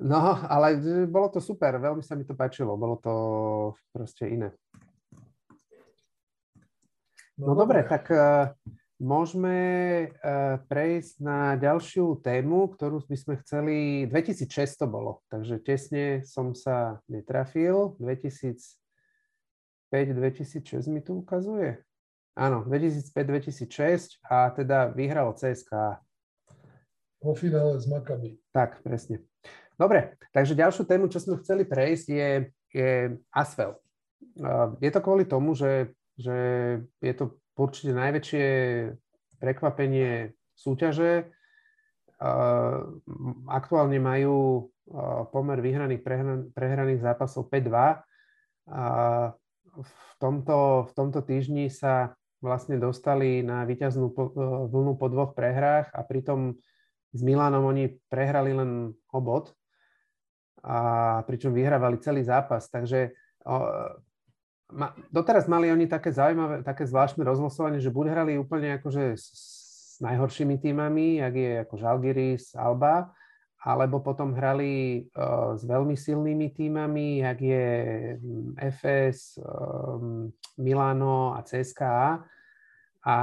Speaker 1: No, ale bolo to super, veľmi sa mi to páčilo, bolo to proste iné. No, no dobre, tak uh, môžeme uh, prejsť na ďalšiu tému, ktorú by sme chceli... 2006 to bolo, takže tesne som sa netrafil. 2000 2005-2006 mi tu ukazuje. Áno, 2005-2006 a teda vyhralo CSK.
Speaker 2: Po finále z Maccabi.
Speaker 1: Tak, presne. Dobre, takže ďalšiu tému, čo sme chceli prejsť, je, je Asfel. Je to kvôli tomu, že, že je to určite najväčšie prekvapenie súťaže. Aktuálne majú pomer vyhraných, prehraných zápasov 5-2 v tomto, v tomto týždni sa vlastne dostali na víťaznú vlnu po dvoch prehrách a pritom s Milánom oni prehrali len o bod a pričom vyhrávali celý zápas. Takže ma, doteraz mali oni také zaujímavé, také zvláštne rozlosovanie, že buď hrali úplne akože s, s najhoršími týmami, jak je ako Žalgiris, Alba, alebo potom hrali uh, s veľmi silnými týmami, jak je FS, um, Milano a CSKA a,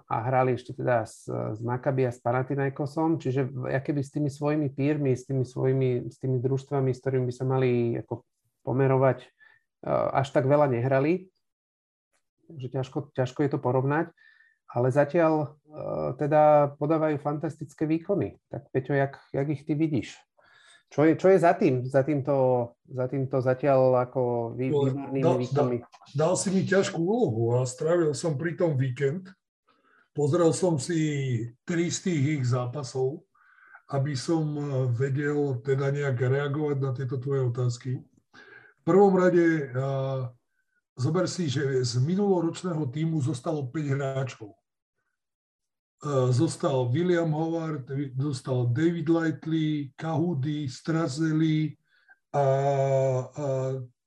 Speaker 1: a hrali ešte teda s, s Maccabi a s Panathinaikosom, čiže by s tými svojimi pírmi, s tými svojimi, s tými družstvami, s ktorými by sa mali ako pomerovať, až tak veľa nehrali, takže ťažko, ťažko je to porovnať, ale zatiaľ teda podávajú fantastické výkony. Tak Peťo, jak, jak ich ty vidíš? Čo je, čo je za tým, za týmto, za týmto zatiaľ ako vý, výbornými dal, výkonmi?
Speaker 2: Dal, dal si mi ťažkú úlohu a strávil som pri tom víkend. Pozrel som si tri z tých ich zápasov, aby som eh, vedel teda nejak reagovať na tieto tvoje otázky. V prvom rade uh, zober si, že z minuloročného týmu zostalo 5 hráčov. Eh, zostal William Howard, zostal David Lightley, Kahudi, Strazeli a, a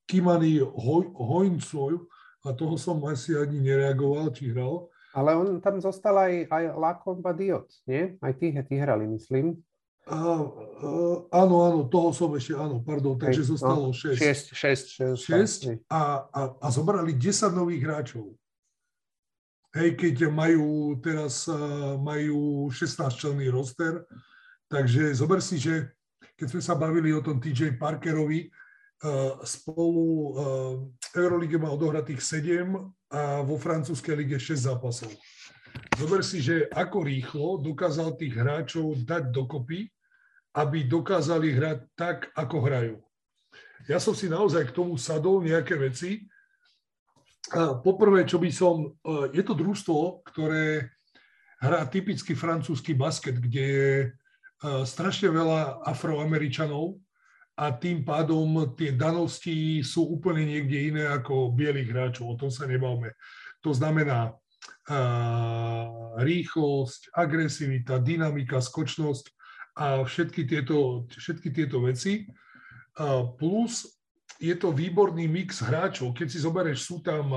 Speaker 2: Kimani Hoincoj a toho som asi ani nereagoval, či hral.
Speaker 1: Ale on tam zostal aj, aj Lakomba Diot, nie? Aj tí, tí hrali, myslím.
Speaker 2: A, a, áno, áno, toho som ešte, áno, pardon, takže Hej, zostalo 6.
Speaker 1: 6, 6, 6.
Speaker 2: 6 a, a, a zobrali 10 nových hráčov. Hej, keď majú teraz majú 16 členný roster, takže zober si, že keď sme sa bavili o tom TJ Parkerovi, spolu Eurolige má odohratých 7 a vo francúzskej lige 6 zápasov. Zober si, že ako rýchlo dokázal tých hráčov dať dokopy, aby dokázali hrať tak, ako hrajú. Ja som si naozaj k tomu sadol nejaké veci, Poprvé, čo by som, e, je to družstvo, ktoré hrá typicky francúzsky basket, kde je e, strašne veľa afroameričanov a tým pádom tie danosti sú úplne niekde iné ako bielých hráčov. O tom sa nebavme. To znamená rýchlosť, agresivita, dynamika, skočnosť a všetky tieto, všetky tieto veci. Plus je to výborný mix hráčov. Keď si zoberieš, sú tam,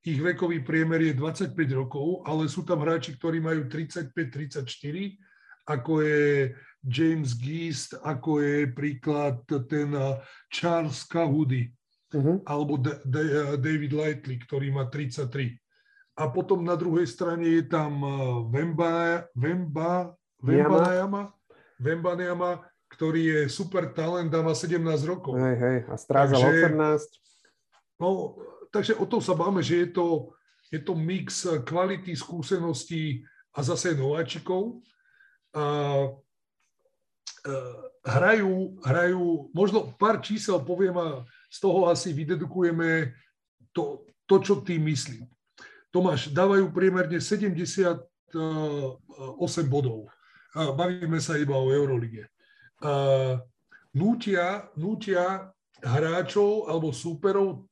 Speaker 2: ich vekový priemer je 25 rokov, ale sú tam hráči, ktorí majú 35-34, ako je James Geist, ako je príklad ten Charles Kahudi, uh-huh. alebo David Lightley, ktorý má 33. A potom na druhej strane je tam Vemba, Vemba, Vemba, Vemba, Vemba, ktorý je super talent a má 17 rokov.
Speaker 1: Hej, hej, a strázal takže,
Speaker 2: 18. No, takže o tom sa báme, že je to, je to mix kvality, skúseností a zase nováčikov. A, a, e, hrajú, hrajú, možno pár čísel poviem a z toho asi vydedukujeme to, to čo ty myslím. Tomáš, dávajú priemerne 78 bodov. Bavíme sa iba o Eurolige nútia, nútia hráčov alebo súperov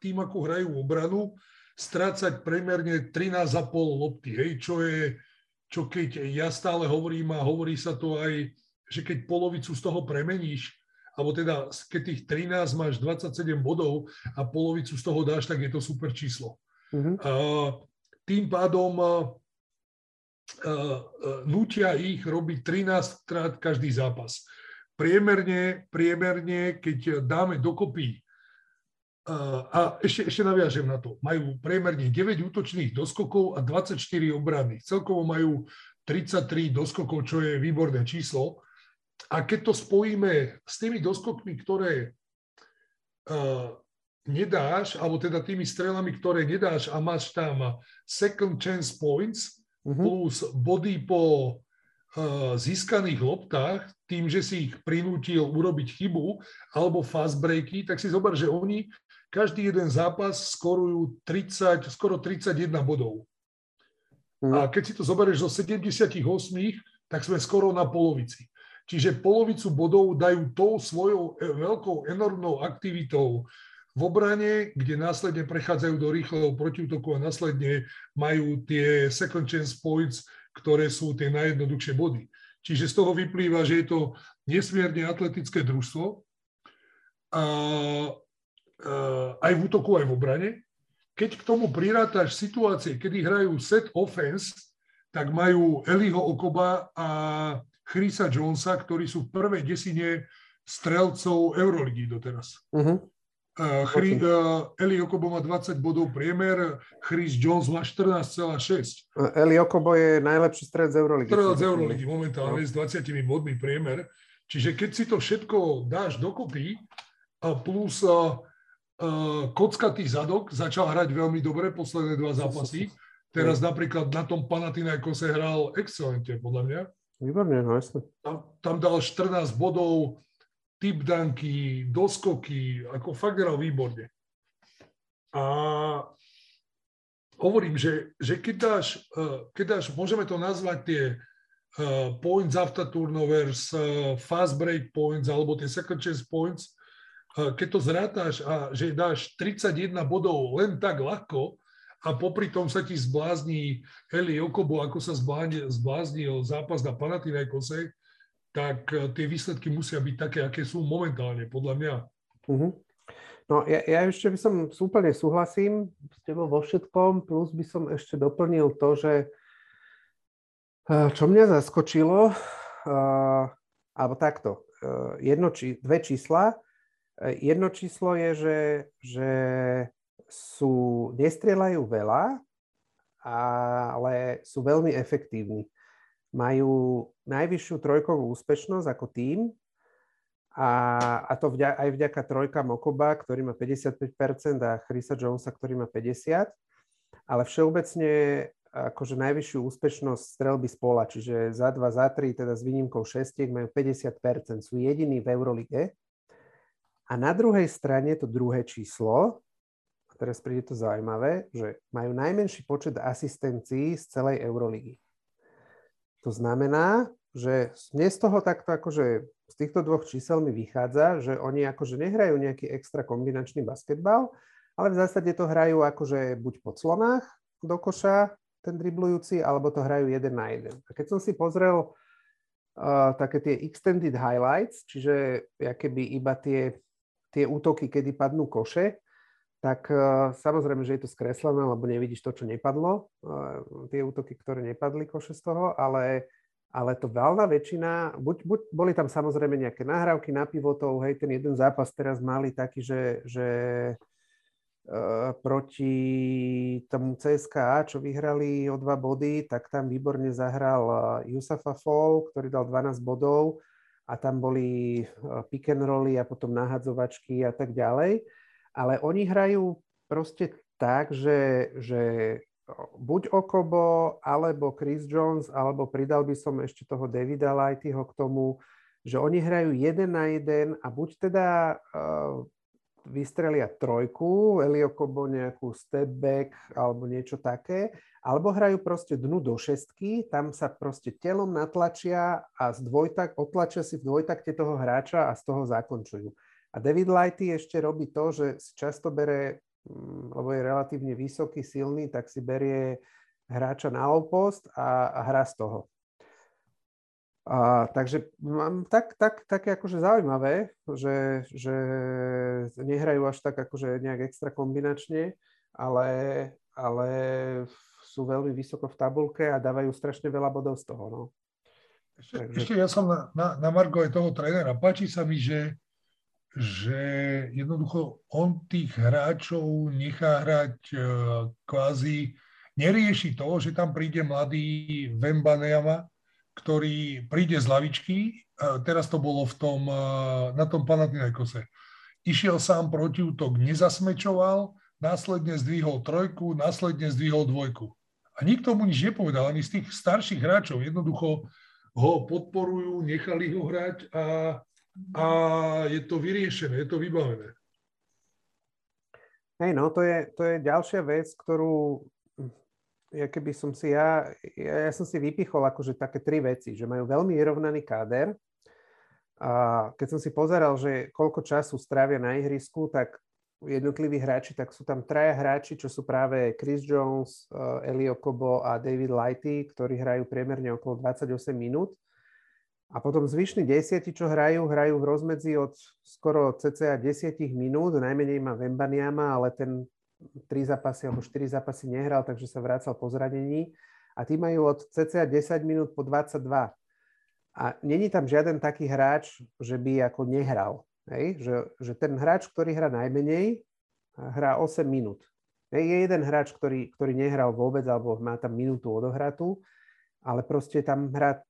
Speaker 2: tým, ako hrajú obranu, strácať premerne 13,5 lopty, hej, čo je, čo keď ja stále hovorím a hovorí sa to aj, že keď polovicu z toho premeníš, alebo teda keď tých 13 máš 27 bodov a polovicu z toho dáš, tak je to super číslo. A, tým pádom nutia ich robiť 13 krát každý zápas. Priemerne, priemerne, keď dáme dokopy a ešte, ešte naviažem na to, majú priemerne 9 útočných doskokov a 24 obranných. Celkovo majú 33 doskokov, čo je výborné číslo. A keď to spojíme s tými doskokmi, ktoré uh, nedáš, alebo teda tými strelami, ktoré nedáš a máš tam second chance points, uh-huh. plus body po uh, získaných loptách, tým, že si ich prinútil urobiť chybu, alebo fast breaky, tak si zober, že oni každý jeden zápas skorujú 30, skoro 31 bodov. Uh-huh. A keď si to zoberieš zo 78, tak sme skoro na polovici. Čiže polovicu bodov dajú tou svojou e, veľkou, enormnou aktivitou v obrane, kde následne prechádzajú do rýchleho protiútoku a následne majú tie second chance points, ktoré sú tie najjednoduchšie body. Čiže z toho vyplýva, že je to nesmierne atletické družstvo, a, aj v útoku, aj v obrane. Keď k tomu prirátaš situácie, kedy hrajú set offense, tak majú Eliho Okoba a Chrisa Jonesa, ktorí sú v prvej desine strelcov Euroligy doteraz. Uh-huh. Chri, uh, Eli Okobo má 20 bodov priemer, Chris Jones má 14,6.
Speaker 1: Eli Okobo je najlepší strelec z Euroligy.
Speaker 2: Strelec z Euroligy momentálne no. s 20 bodmi priemer. Čiže keď si to všetko dáš dokopy a plus uh, uh, kockatý zadok začal hrať veľmi dobre posledné dva zápasy. Teraz napríklad na tom Panathinaikose hral excelente, podľa mňa.
Speaker 1: Výborne, no jasne.
Speaker 2: Tam, tam dal 14 bodov, typ danky, doskoky, ako fakt hral výborne. A hovorím, že, že keď, dáš, e, keď dáš, môžeme to nazvať tie e, points after turnovers, e, fast break points alebo tie second chance points, keď to zrátaš a že dáš 31 bodov len tak ľahko, a popri tom sa ti zblázni Eli Okobo, ako sa zbláznil zápas na Panathinaikose, tak e, tie výsledky musia byť také, aké sú momentálne, podľa mňa. Uh-huh.
Speaker 1: No ja, ja ešte by som úplne súhlasím s tebou vo všetkom, plus by som ešte doplnil to, že e, čo mňa zaskočilo, uh, alebo takto, jedno či, dve čísla. Jedno číslo je, že, že sú, nestrieľajú veľa, ale sú veľmi efektívni. Majú najvyššiu trojkovú úspešnosť ako tým a, a to vďa, aj vďaka trojka Mokoba, ktorý má 55% a Chrisa Jonesa, ktorý má 50%, ale všeobecne akože najvyššiu úspešnosť strelby z pola, čiže za 2, za 3, teda s výnimkou 6, majú 50%, sú jediní v Eurolige. A na druhej strane to druhé číslo, teraz príde to zaujímavé, že majú najmenší počet asistencií z celej Euroligy. To znamená, že mne z toho takto akože z týchto dvoch čísel mi vychádza, že oni akože nehrajú nejaký extra kombinačný basketbal, ale v zásade to hrajú akože buď po clonách do koša, ten driblujúci, alebo to hrajú jeden na jeden. A keď som si pozrel uh, také tie extended highlights, čiže keby iba tie, tie útoky, kedy padnú koše, tak uh, samozrejme, že je to skreslené, lebo nevidíš to, čo nepadlo, uh, tie útoky, ktoré nepadli koše z toho, ale, ale to valná väčšina, buď, buď boli tam samozrejme nejaké nahrávky na pivotov, hej, ten jeden zápas teraz mali taký, že, že uh, proti tomu CSKA, čo vyhrali o dva body, tak tam výborne zahral Yusafa Fall, ktorý dal 12 bodov a tam boli pick and rolly a potom nahadzovačky a tak ďalej ale oni hrajú proste tak, že, že buď Okobo, alebo Chris Jones, alebo pridal by som ešte toho Davida Lightyho k tomu, že oni hrajú jeden na jeden a buď teda uh, vystrelia trojku, Eliokobo nejakú step back alebo niečo také, alebo hrajú proste dnu do šestky, tam sa proste telom natlačia a z dvojtak, otlačia si v dvojtakte toho hráča a z toho zakončujú. A David Lighty ešte robí to, že si často bere, mm, lebo je relatívne vysoký, silný, tak si berie hráča na opost a, a hrá z toho. A, takže mám tak, tak, také akože zaujímavé, že, že nehrajú až tak akože nejak extra kombinačne, ale, ale sú veľmi vysoko v tabulke a dávajú strašne veľa bodov z toho. No.
Speaker 2: Ešte, Takže... ešte ja som na, na, na Margo aj toho trénera. Páči sa mi, že že jednoducho on tých hráčov nechá hrať e, kvázi, nerieši to, že tam príde mladý Vembanejama, ktorý príde z lavičky, teraz to bolo v tom, e, na tom Panathinaikose. Išiel sám proti útok, nezasmečoval, následne zdvihol trojku, následne zdvihol dvojku. A nikto mu nič nepovedal, ani z tých starších hráčov. Jednoducho ho podporujú, nechali ho hrať a a je to vyriešené, je to vybavené.
Speaker 1: Hej, no to je, to je ďalšia vec, ktorú ja keby som si ja, ja, ja som si vypichol akože také tri veci, že majú veľmi vyrovnaný káder. A keď som si pozeral, že koľko času strávia na ihrisku, tak jednotliví hráči, tak sú tam traja hráči, čo sú práve Chris Jones, Elio Kobo a David Lighty, ktorí hrajú priemerne okolo 28 minút. A potom zvyšní desiati, čo hrajú, hrajú v rozmedzi od skoro cca 10 minút, najmenej má Vembaniama, ale ten 3 zápasy alebo 4 zápasy nehral, takže sa vracal po zranení. A tí majú od cca 10 minút po 22. A není tam žiaden taký hráč, že by ako nehral. Hej? Že, že ten hráč, ktorý hrá najmenej, hrá 8 minút. Hej? Je jeden hráč, ktorý, ktorý nehral vôbec, alebo má tam minútu odohratú, ale proste tam hrá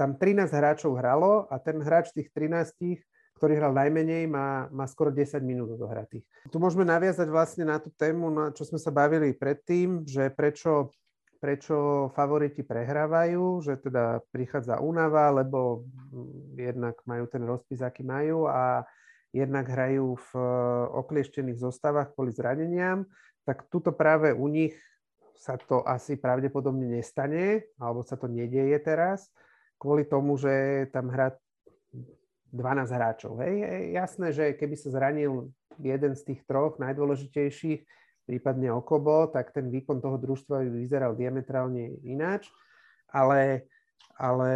Speaker 1: tam 13 hráčov hralo a ten hráč tých 13, ktorý hral najmenej, má, má skoro 10 minút odohratých. Tu môžeme naviazať vlastne na tú tému, na čo sme sa bavili predtým, že prečo, prečo favoriti prehrávajú, že teda prichádza únava, lebo jednak majú ten rozpis, aký majú a jednak hrajú v oklieštených zostavách kvôli zraneniam, tak tuto práve u nich sa to asi pravdepodobne nestane, alebo sa to nedieje teraz kvôli tomu, že tam hrá 12 hráčov. Hej. Je jasné, že keby sa zranil jeden z tých troch najdôležitejších, prípadne Okobo, tak ten výkon toho družstva by vyzeral diametrálne ináč, ale ale...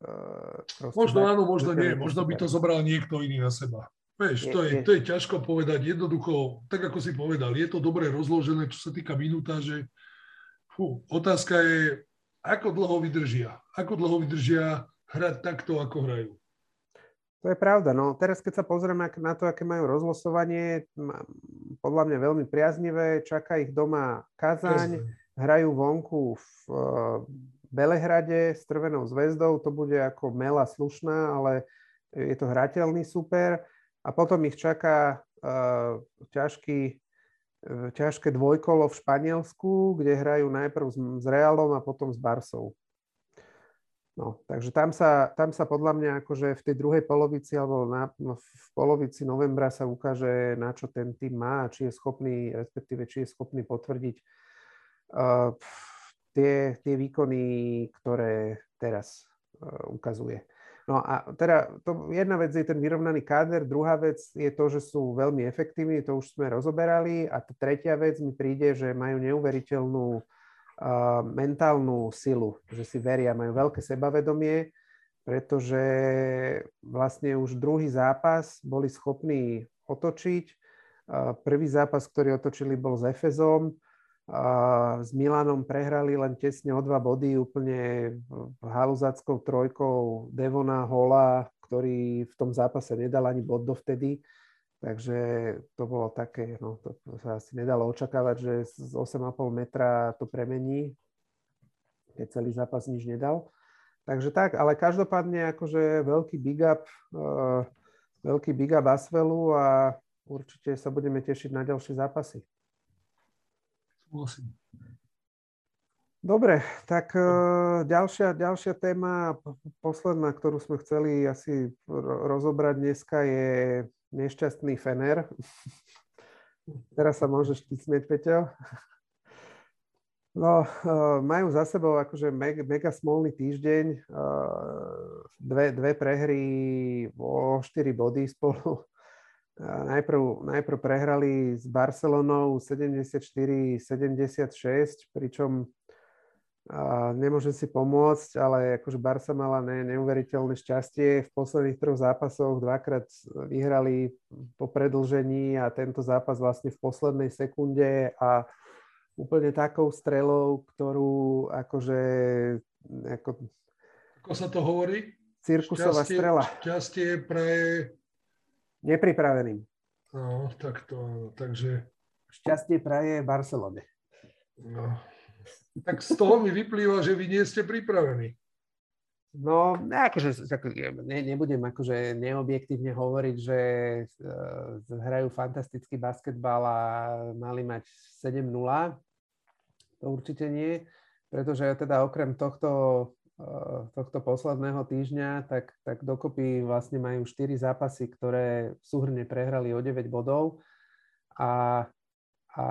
Speaker 2: Uh, možno áno, možno nie. Možno by to zobral niekto iný na seba. Vieš, to je, to je ťažko povedať. Jednoducho, tak ako si povedal, je to dobre rozložené, čo sa týka minútaže. Fú, otázka je, ako dlho vydržia? Ako dlho vydržia hrať takto, ako hrajú?
Speaker 1: To je pravda. No teraz, keď sa pozrieme na to, aké majú rozlosovanie, podľa mňa veľmi priaznivé. Čaká ich doma Kazaň, hrajú vonku v uh, Belehrade s Trvenou zväzdou. To bude ako mela slušná, ale je to hrateľný super. A potom ich čaká uh, ťažký ťažké dvojkolo v Španielsku, kde hrajú najprv s Realom a potom s Barsou. No, takže tam sa, tam sa podľa mňa akože v tej druhej polovici alebo na, no, v polovici novembra sa ukáže, na čo ten tým má, či je schopný, respektíve či je schopný potvrdiť uh, tie, tie výkony, ktoré teraz uh, ukazuje. No a teda to, jedna vec je ten vyrovnaný káder, druhá vec je to, že sú veľmi efektívni, to už sme rozoberali a tretia vec mi príde, že majú neuveriteľnú uh, mentálnu silu, že si veria, majú veľké sebavedomie, pretože vlastne už druhý zápas boli schopní otočiť. Uh, prvý zápas, ktorý otočili, bol s Efezom, s Milanom prehrali len tesne o dva body úplne haluzáckou trojkou Devona Hola, ktorý v tom zápase nedal ani bod dovtedy. Takže to bolo také, no to sa asi nedalo očakávať, že z 8,5 metra to premení, keď celý zápas nič nedal. Takže tak, ale každopádne akože veľký big up, uh, veľký big up Asvelu a určite sa budeme tešiť na ďalšie zápasy.
Speaker 2: Súhlasím.
Speaker 1: Dobre, tak uh, ďalšia, ďalšia téma, posledná, ktorú sme chceli asi rozobrať dneska, je nešťastný Fener. Teraz sa môžeš ty Peťo. No, uh, majú za sebou akože mega, mega smolný týždeň, uh, dve, dve prehry o 4 body spolu Najprv, najprv prehrali s Barcelonou 74-76, pričom a nemôžem si pomôcť, ale akože Barca mala ne, neuveriteľné šťastie. V posledných troch zápasoch dvakrát vyhrali po predlžení a tento zápas vlastne v poslednej sekunde a úplne takou strelou, ktorú akože... Ako,
Speaker 2: ako sa to hovorí?
Speaker 1: Cirkusová šťastie, strela.
Speaker 2: Šťastie pre
Speaker 1: Nepripraveným.
Speaker 2: No, tak to áno. Takže...
Speaker 1: Šťastie praje Barcelone.
Speaker 2: No. Tak z toho mi vyplýva, že vy nie ste pripravení.
Speaker 1: No, akože, ne, nebudem akože neobjektívne hovoriť, že uh, hrajú fantastický basketbal a mali mať 7-0. To určite nie, pretože teda okrem tohto tohto posledného týždňa, tak, tak dokopy vlastne majú 4 zápasy, ktoré súhrne prehrali o 9 bodov a, a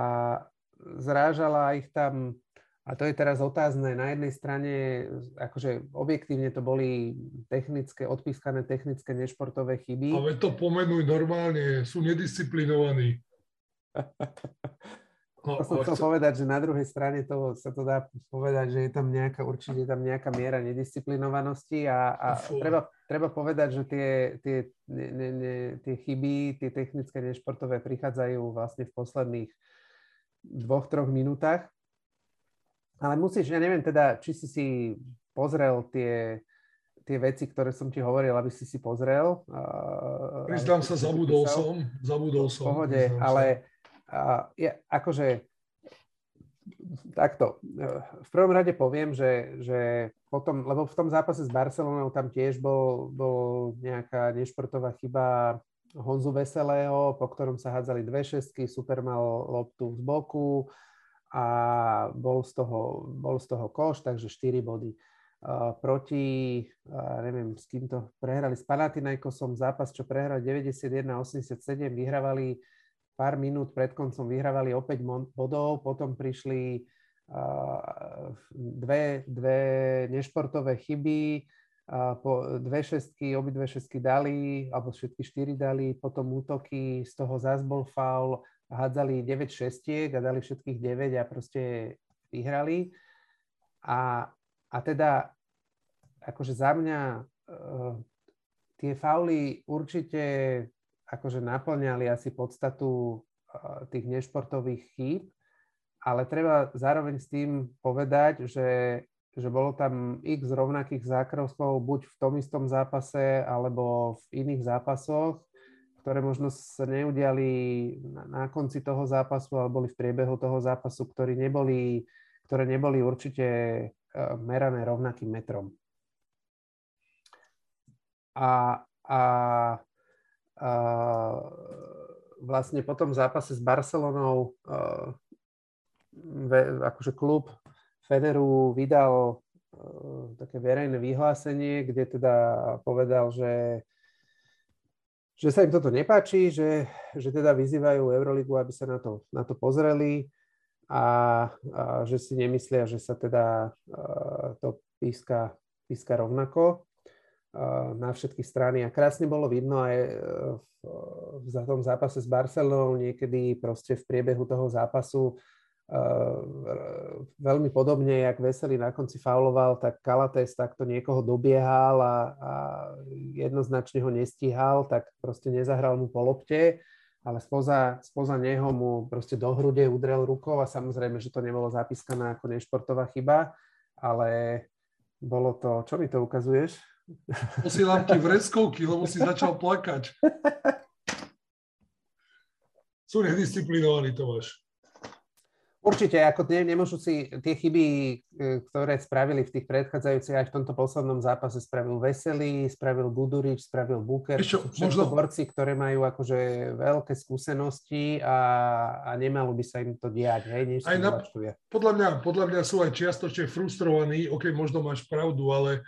Speaker 1: zrážala ich tam, a to je teraz otázne, na jednej strane, akože objektívne to boli technické, odpískané technické nešportové chyby.
Speaker 2: Ale to pomenuj normálne, sú nedisciplinovaní.
Speaker 1: No, to som chcel povedať, že na druhej strane to sa to dá povedať, že je tam nejaká, určite tam nejaká miera nedisciplinovanosti a, a treba, treba povedať, že tie, tie, ne, ne, tie chyby, tie technické nešportové prichádzajú vlastne v posledných dvoch, troch minútach. Ale musíš, ja neviem teda, či si si pozrel tie, tie veci, ktoré som ti hovoril, aby si si pozrel.
Speaker 2: Priznám sa, zabudol som, zabudol som.
Speaker 1: V pohode, ale a, ja, akože takto. V prvom rade poviem, že, že potom, lebo v tom zápase s Barcelonou tam tiež bol, bol nejaká nešportová chyba Honzu Veselého, po ktorom sa hádzali dve šestky, super mal loptu z boku a bol z toho, bol z toho koš, takže 4 body. Uh, proti, uh, neviem, s kým to prehrali, s Panathinaikosom zápas, čo prehrali 91-87, vyhrávali pár minút pred koncom vyhrávali opäť bodov, potom prišli dve, dve nešportové chyby, po dve šestky, obidve šestky dali, alebo všetky štyri dali, potom útoky, z toho zás bol faul, hádzali 9 šestiek a dali všetkých 9 a proste vyhrali. A, a teda, akože za mňa, uh, tie fauly určite akože naplňali asi podstatu tých nešportových chýb, ale treba zároveň s tým povedať, že, že bolo tam x rovnakých zákroskov buď v tom istom zápase alebo v iných zápasoch, ktoré možno sa neudiali na, na konci toho zápasu, ale boli v priebehu toho zápasu, ktorí neboli, ktoré neboli určite merané rovnakým metrom. A, a vlastne po tom zápase s Barcelonou akože klub Federu vydal také verejné vyhlásenie, kde teda povedal, že, že sa im toto nepáči, že, že teda vyzývajú Euroligu, aby sa na to, na to pozreli a, a že si nemyslia, že sa teda to píska, píska rovnako na všetky strany a krásne bolo vidno aj e, v, v tom zápase s Barcelonou niekedy proste v priebehu toho zápasu e, veľmi podobne, jak Veselý na konci fauloval, tak Kalates takto niekoho dobiehal a, a jednoznačne ho nestíhal, tak proste nezahral mu po lopte, ale spoza, spoza neho mu proste do hrude udrel rukou a samozrejme, že to nebolo zapískané ako nešportová chyba, ale bolo to, čo mi to ukazuješ?
Speaker 2: Posielam ti vreskovky, lebo si začal plakať. Sú nedisciplinovaní, Tomáš.
Speaker 1: Určite, ako ne, nemôžu si tie chyby, e, ktoré spravili v tých predchádzajúcich, aj v tomto poslednom zápase spravil Veselý, spravil Budurič, spravil Buker. Čo, možno... borci, ktoré majú akože veľké skúsenosti a, a nemalo by sa im to diať, hej, aj na,
Speaker 2: podľa, mňa, podľa mňa sú aj čiastočne frustrovaní, ok, možno máš pravdu, ale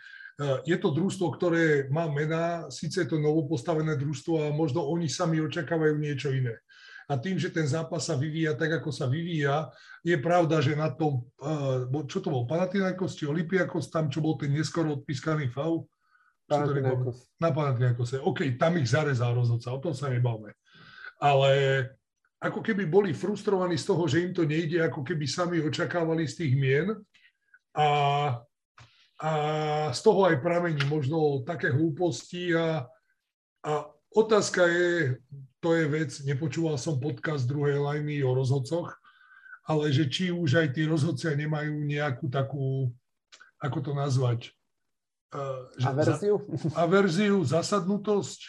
Speaker 2: je to družstvo, ktoré má mená, síce je to novopostavené družstvo a možno oni sami očakávajú niečo iné. A tým, že ten zápas sa vyvíja tak, ako sa vyvíja, je pravda, že na tom, čo to bol, Panathinaikos či Olympiakos, tam, čo bol ten neskoro odpískaný faul? Na Panathinaikose. OK, tam ich zarezal rozhodca, o tom sa nebavme. Ale ako keby boli frustrovaní z toho, že im to nejde, ako keby sami očakávali z tých mien. A a z toho aj pramení možno také hlúposti a, a otázka je, to je vec, nepočúval som podcast druhej lajny o rozhodcoch, ale že či už aj tí rozhodcia nemajú nejakú takú, ako to nazvať?
Speaker 1: Uh, averziu?
Speaker 2: Za, averziu, zasadnutosť,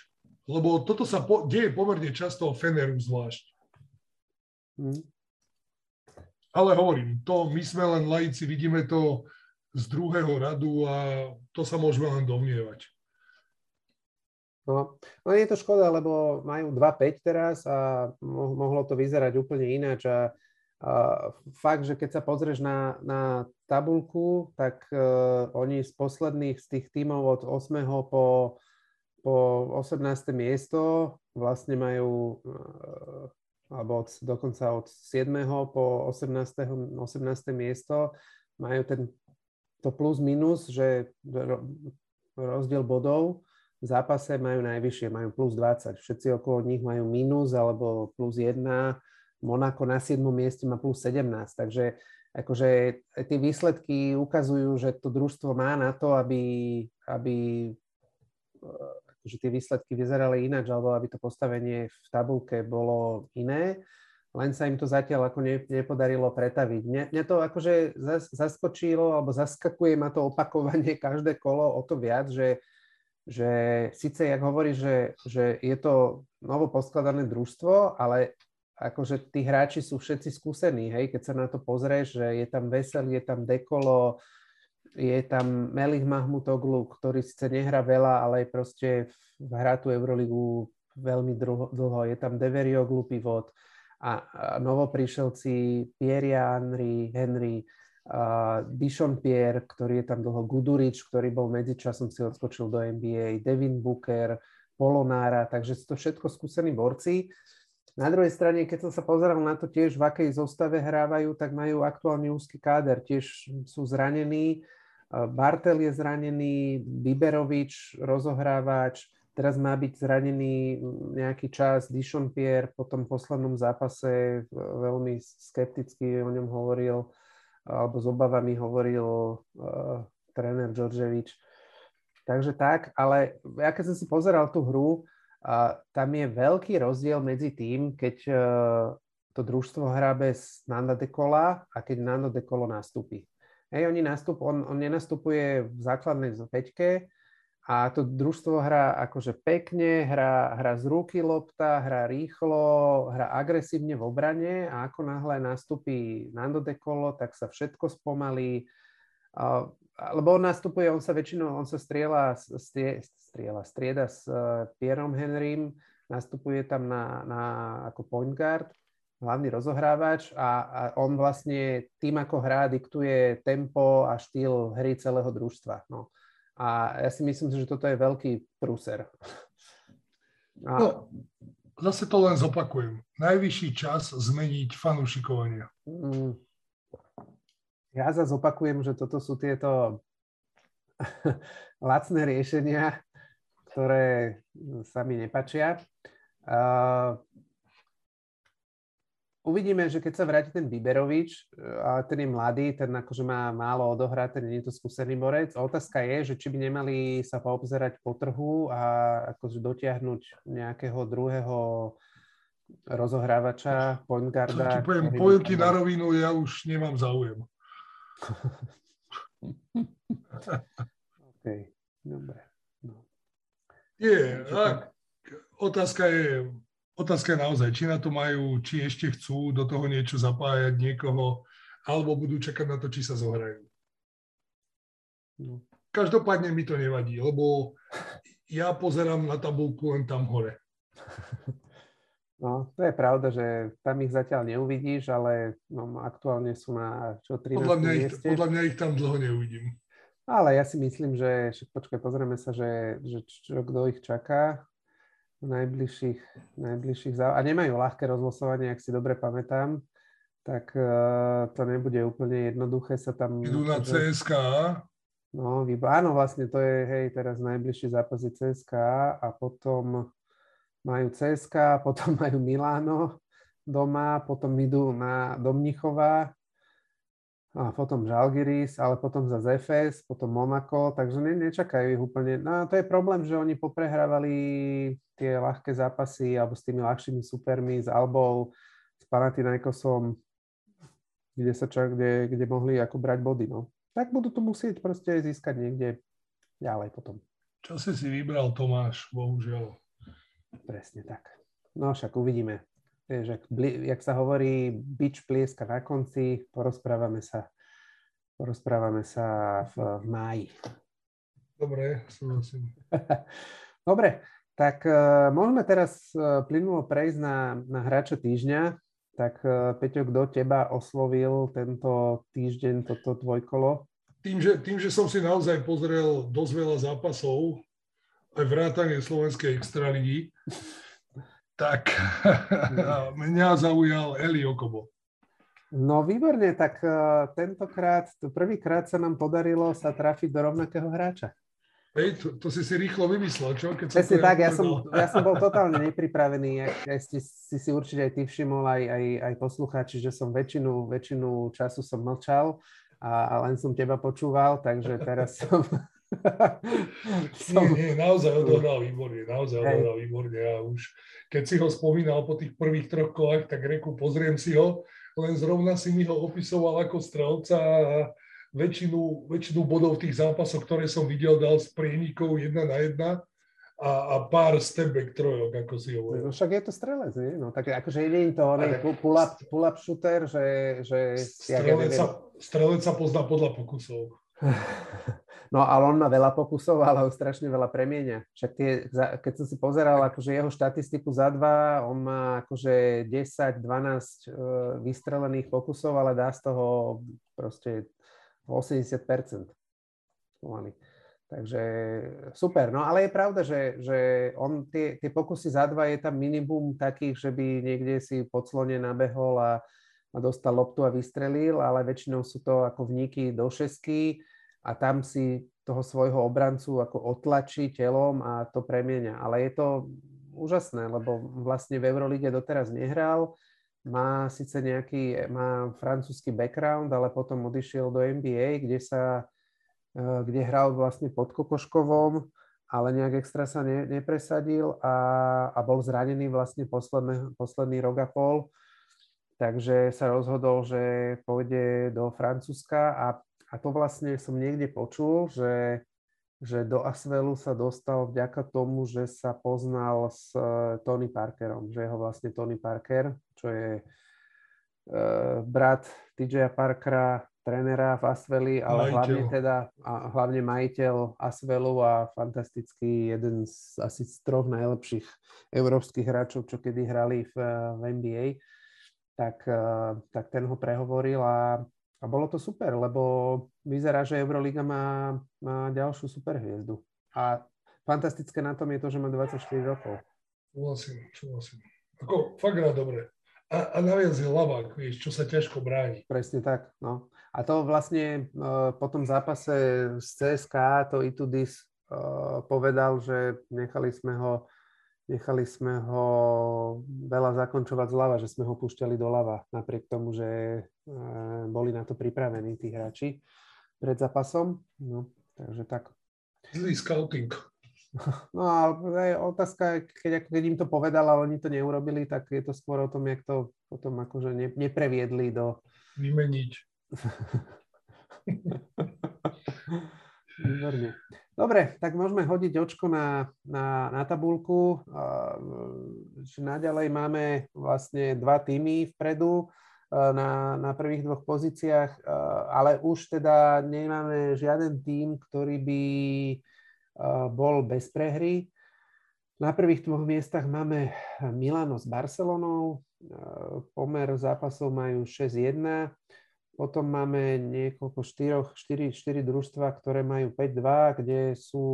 Speaker 2: lebo toto sa po, deje pomerne často o Feneru zvlášť. Hmm. Ale hovorím, to my sme len laici, vidíme to z druhého radu a to sa môžeme len domnievať.
Speaker 1: No, no je to škoda, lebo majú 2-5 teraz a mohlo to vyzerať úplne ináč a, a fakt, že keď sa pozrieš na, na tabulku, tak uh, oni z posledných, z tých tímov od 8. po, po 18. miesto vlastne majú uh, alebo od, dokonca od 7. po 18. 18. miesto majú ten to plus minus, že rozdiel bodov v zápase majú najvyššie, majú plus 20. Všetci okolo nich majú minus alebo plus 1 Monako na 7. mieste má plus 17, takže akože tie výsledky ukazujú, že to družstvo má na to, aby, aby akože tie výsledky vyzerali ináč, alebo aby to postavenie v tabulke bolo iné len sa im to zatiaľ ako ne, nepodarilo pretaviť. Mňa, mňa to akože zas, zaskočilo, alebo zaskakuje ma to opakovanie každé kolo o to viac, že, že síce, jak hovorí, že, že je to novo poskladané družstvo, ale akože tí hráči sú všetci skúsení, hej, keď sa na to pozrieš, že je tam Vesel, je tam Dekolo, je tam Melih Mahmutoglu, ktorý síce nehrá veľa, ale proste hrá tú Euroligu veľmi dlho, je tam Deverio pivot, a, a novoprišelci Pierre Henry, Henry uh, Dishon Pierre, ktorý je tam dlho, Gudurič, ktorý bol medzičasom si odskočil do NBA, Devin Booker, Polonára, takže sú to všetko skúsení borci. Na druhej strane, keď som sa pozeral na to tiež, v akej zostave hrávajú, tak majú aktuálne úzky káder, tiež sú zranení. Bartel je zranený, Biberovič, rozohrávač, Teraz má byť zranený nejaký čas Dishon Pierre, po tom poslednom zápase veľmi skepticky o ňom hovoril, alebo s obavami hovoril uh, tréner Đorđevič. Takže tak, ale ja keď som si pozeral tú hru, uh, tam je veľký rozdiel medzi tým, keď uh, to družstvo hrá bez Nanda de Kola a keď Nando de Kolo nastúpi. Hej, oni nastup, on, on nenastupuje v základnej peťke, a to družstvo hrá akože pekne, hrá, hrá z ruky lopta, hrá rýchlo, hrá agresívne v obrane a ako náhle nastupí Nando de Colo, tak sa všetko spomalí. Uh, lebo on nastupuje, on sa väčšinou, on sa strieľa, strie, strieľa strieda s uh, Pierom Henrym, nastupuje tam na, na, ako point guard, hlavný rozohrávač a, a on vlastne tým, ako hrá, diktuje tempo a štýl hry celého družstva. No. A ja si myslím, že toto je veľký prúser.
Speaker 2: A... No, zase to len zopakujem. Najvyšší čas zmeniť fanúšikovanie. Mm.
Speaker 1: Ja zase opakujem, že toto sú tieto lacné riešenia, ktoré sa mi nepačia. Uh, uvidíme, že keď sa vráti ten Biberovič, e, a ten je mladý, ten akože má málo odohrať, ten nie je to skúsený borec. Otázka je, že či by nemali sa poobzerať po trhu a akože dotiahnuť nejakého druhého rozohrávača, point guarda.
Speaker 2: Čo ti poviem, ti na rovinu, ja už nemám záujem.
Speaker 1: OK, dobre. No.
Speaker 2: Je, tak, otázka je, Otázka je naozaj, či na to majú, či ešte chcú do toho niečo zapájať niekoho, alebo budú čakať na to, či sa zohrajú. No. Každopádne mi to nevadí, lebo ja pozerám na tabulku len tam hore.
Speaker 1: No, to je pravda, že tam ich zatiaľ neuvidíš, ale no, aktuálne sú na čo 13.
Speaker 2: Podľa mňa, ich, podľa mňa ich tam dlho neuvidím.
Speaker 1: Ale ja si myslím, že, počkaj, pozrieme sa, že, že čo, kto ich čaká najbližších, najbližších zá... a nemajú ľahké rozlosovanie, ak si dobre pamätám, tak uh, to nebude úplne jednoduché sa tam...
Speaker 2: Idú na CSK.
Speaker 1: No, výba... áno, vlastne to je, hej, teraz najbližšie zápasy CSK a potom majú CSK, potom majú Miláno doma, potom idú na Domnichova a potom Žalgiris, ale potom za Zefes, potom Monaco, takže ne, nečakajú ich úplne. No to je problém, že oni poprehrávali tie ľahké zápasy alebo s tými ľahšími supermi, s Albou, s Panathinaikosom, kde sa čak, kde, kde mohli ako brať body, no. Tak budú to musieť proste získať niekde ďalej potom.
Speaker 2: Čo si si vybral Tomáš, bohužiaľ.
Speaker 1: Presne tak. No však uvidíme. Vieš, jak, jak sa hovorí, bič plieska na konci, porozprávame sa, porozprávame sa v, v máji.
Speaker 2: Dobre, súhlasím.
Speaker 1: Dobre, tak uh, môžeme teraz uh, plynulo prejsť na, na hráča týždňa. Tak uh, Peťo, kto teba oslovil tento týždeň, toto dvojkolo?
Speaker 2: Tým že, tým, že som si naozaj pozrel dosť veľa zápasov, aj vrátanie Slovenskej extraligy, tak mňa zaujal Eli Okobo.
Speaker 1: No výborne, tak uh, tentokrát, prvýkrát sa nám podarilo sa trafiť do rovnakého hráča.
Speaker 2: Hej, to, to si si rýchlo vymyslel, čo?
Speaker 1: Keď Presne tak, ja som, ja som bol totálne nepripravený, aj, aj si, si si určite aj ty všimol, aj, aj, aj poslucháči, že som väčšinu, väčšinu času som mlčal a, a len som teba počúval, takže teraz som...
Speaker 2: som... Nie, nie, naozaj odohral výborne, naozaj odohral výborne a už keď si ho spomínal po tých prvých troch kolách, tak reku, pozriem si ho, len zrovna si mi ho opisoval ako strelca a väčšinu, väčšinu bodov v tých zápasoch, ktoré som videl, dal s prienikov jedna na jedna a, a pár stepback trojok, ako si hovoril.
Speaker 1: No však je to strelec, nie? No tak akože ide to pull-up, pull-up shooter, že... že
Speaker 2: strelec, sa, strelec sa pozná podľa pokusov.
Speaker 1: No ale on má veľa pokusov, ale ho strašne veľa premienia. Však tie, keď som si pozeral akože jeho štatistiku za dva, on má akože 10-12 e, vystrelených pokusov, ale dá z toho proste 80%. Pomaly. Takže super. No ale je pravda, že, že on tie, tie pokusy za dva je tam minimum takých, že by niekde si pod slone nabehol a, a dostal loptu a vystrelil, ale väčšinou sú to ako vníky do šesky a tam si toho svojho obrancu ako otlačí telom a to premieňa. Ale je to úžasné, lebo vlastne v Eurolíge doteraz nehral, má síce nejaký, má francúzsky background, ale potom odišiel do NBA, kde sa, e, kde hral vlastne pod Kokoškovom, ale nejak extra sa ne, nepresadil a, a bol zranený vlastne posledný, posledný rok a pol. Takže sa rozhodol, že pôjde do Francúzska a, a to vlastne som niekde počul, že že do Asvelu sa dostal vďaka tomu, že sa poznal s eh, Tony Parkerom, že jeho vlastne Tony Parker, čo je uh, brat TJ Parkera, trénera v Asveli, ale majiteľ. hlavne teda a hlavne majiteľ Asvelu a fantastický jeden z asi z troch najlepších európskych hráčov, čo kedy hrali v, v NBA, tak, tak ten ho prehovoril a a bolo to super, lebo vyzerá, že Euroliga má, má ďalšiu superhviezdu. A fantastické na tom je to, že má 24 rokov.
Speaker 2: Súhlasím, súhlasím. Ako, fakt hrá dobre. A, a naviac je lavák, vieš, čo sa ťažko bráni.
Speaker 1: Presne tak, no. A to vlastne uh, po tom zápase z CSK, to Itudis uh, povedal, že nechali sme ho nechali sme ho veľa zakončovať zľava, že sme ho púšťali doľava, napriek tomu, že e, boli na to pripravení tí hráči pred zápasom. No, takže tak.
Speaker 2: Zlý scouting.
Speaker 1: No a otázka, keď, keď im to povedal, ale oni to neurobili, tak je to skôr o tom, jak to potom akože ne, nepreviedli do...
Speaker 2: Vymeniť.
Speaker 1: Výborne. Dobre, tak môžeme hodiť očko na, na, na tabulku. Naďalej máme vlastne dva týmy vpredu na, na prvých dvoch pozíciách, ale už teda nemáme žiaden tým, ktorý by bol bez prehry. Na prvých dvoch miestach máme Milano s Barcelonou. Pomer zápasov majú 6-1. Potom máme niekoľko štyroch, štyri, štyri družstva, ktoré majú 5-2, kde sú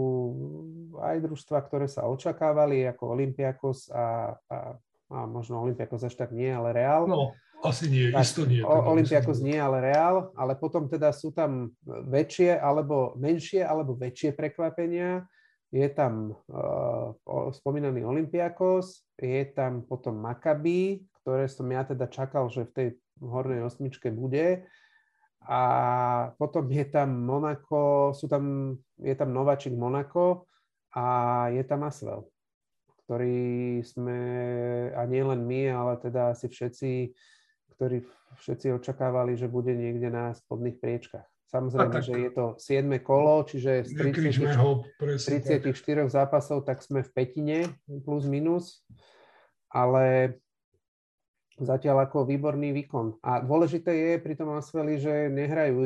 Speaker 1: aj družstva, ktoré sa očakávali, ako Olympiakos a, a, a možno Olympiakos až tak nie, ale Real.
Speaker 2: No, asi nie, tak, isto nie.
Speaker 1: Teda Olympiakos nie, ale Real, ale potom teda sú tam väčšie alebo menšie alebo väčšie prekvapenia. Je tam uh, spomínaný Olympiakos, je tam potom Maccabi, ktoré som ja teda čakal, že v tej v hornej osmičke bude. A potom je tam Monako, sú tam, je tam Nováčik Monako a je tam Asvel, ktorý sme, a nie len my, ale teda asi všetci, ktorí všetci očakávali, že bude niekde na spodných priečkach. Samozrejme, že je to 7. kolo, čiže z 30, 34 zápasov tak sme v petine plus minus, ale zatiaľ ako výborný výkon. A dôležité je pri tom Asveli, že nehrajú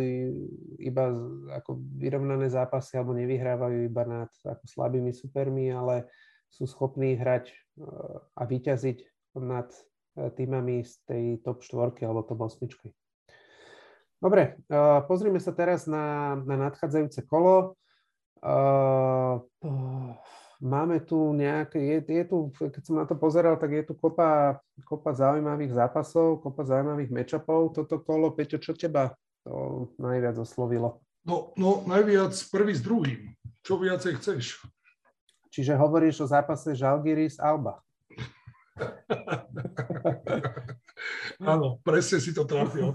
Speaker 1: iba ako vyrovnané zápasy alebo nevyhrávajú iba nad ako slabými supermi, ale sú schopní hrať e, a vyťaziť nad e, týmami z tej top 4 alebo top 8. Dobre, e, pozrime sa teraz na, na nadchádzajúce kolo. Máme tu nejaké, je, je tu, keď som na to pozeral, tak je tu kopa, kopa zaujímavých zápasov, kopa zaujímavých matchupov. Toto kolo, Peťo, čo teba to najviac oslovilo?
Speaker 2: No, no najviac prvý s druhým. čo viacej chceš.
Speaker 1: Čiže hovoríš o zápase Žalgiris Alba.
Speaker 2: áno, presne si to trafil.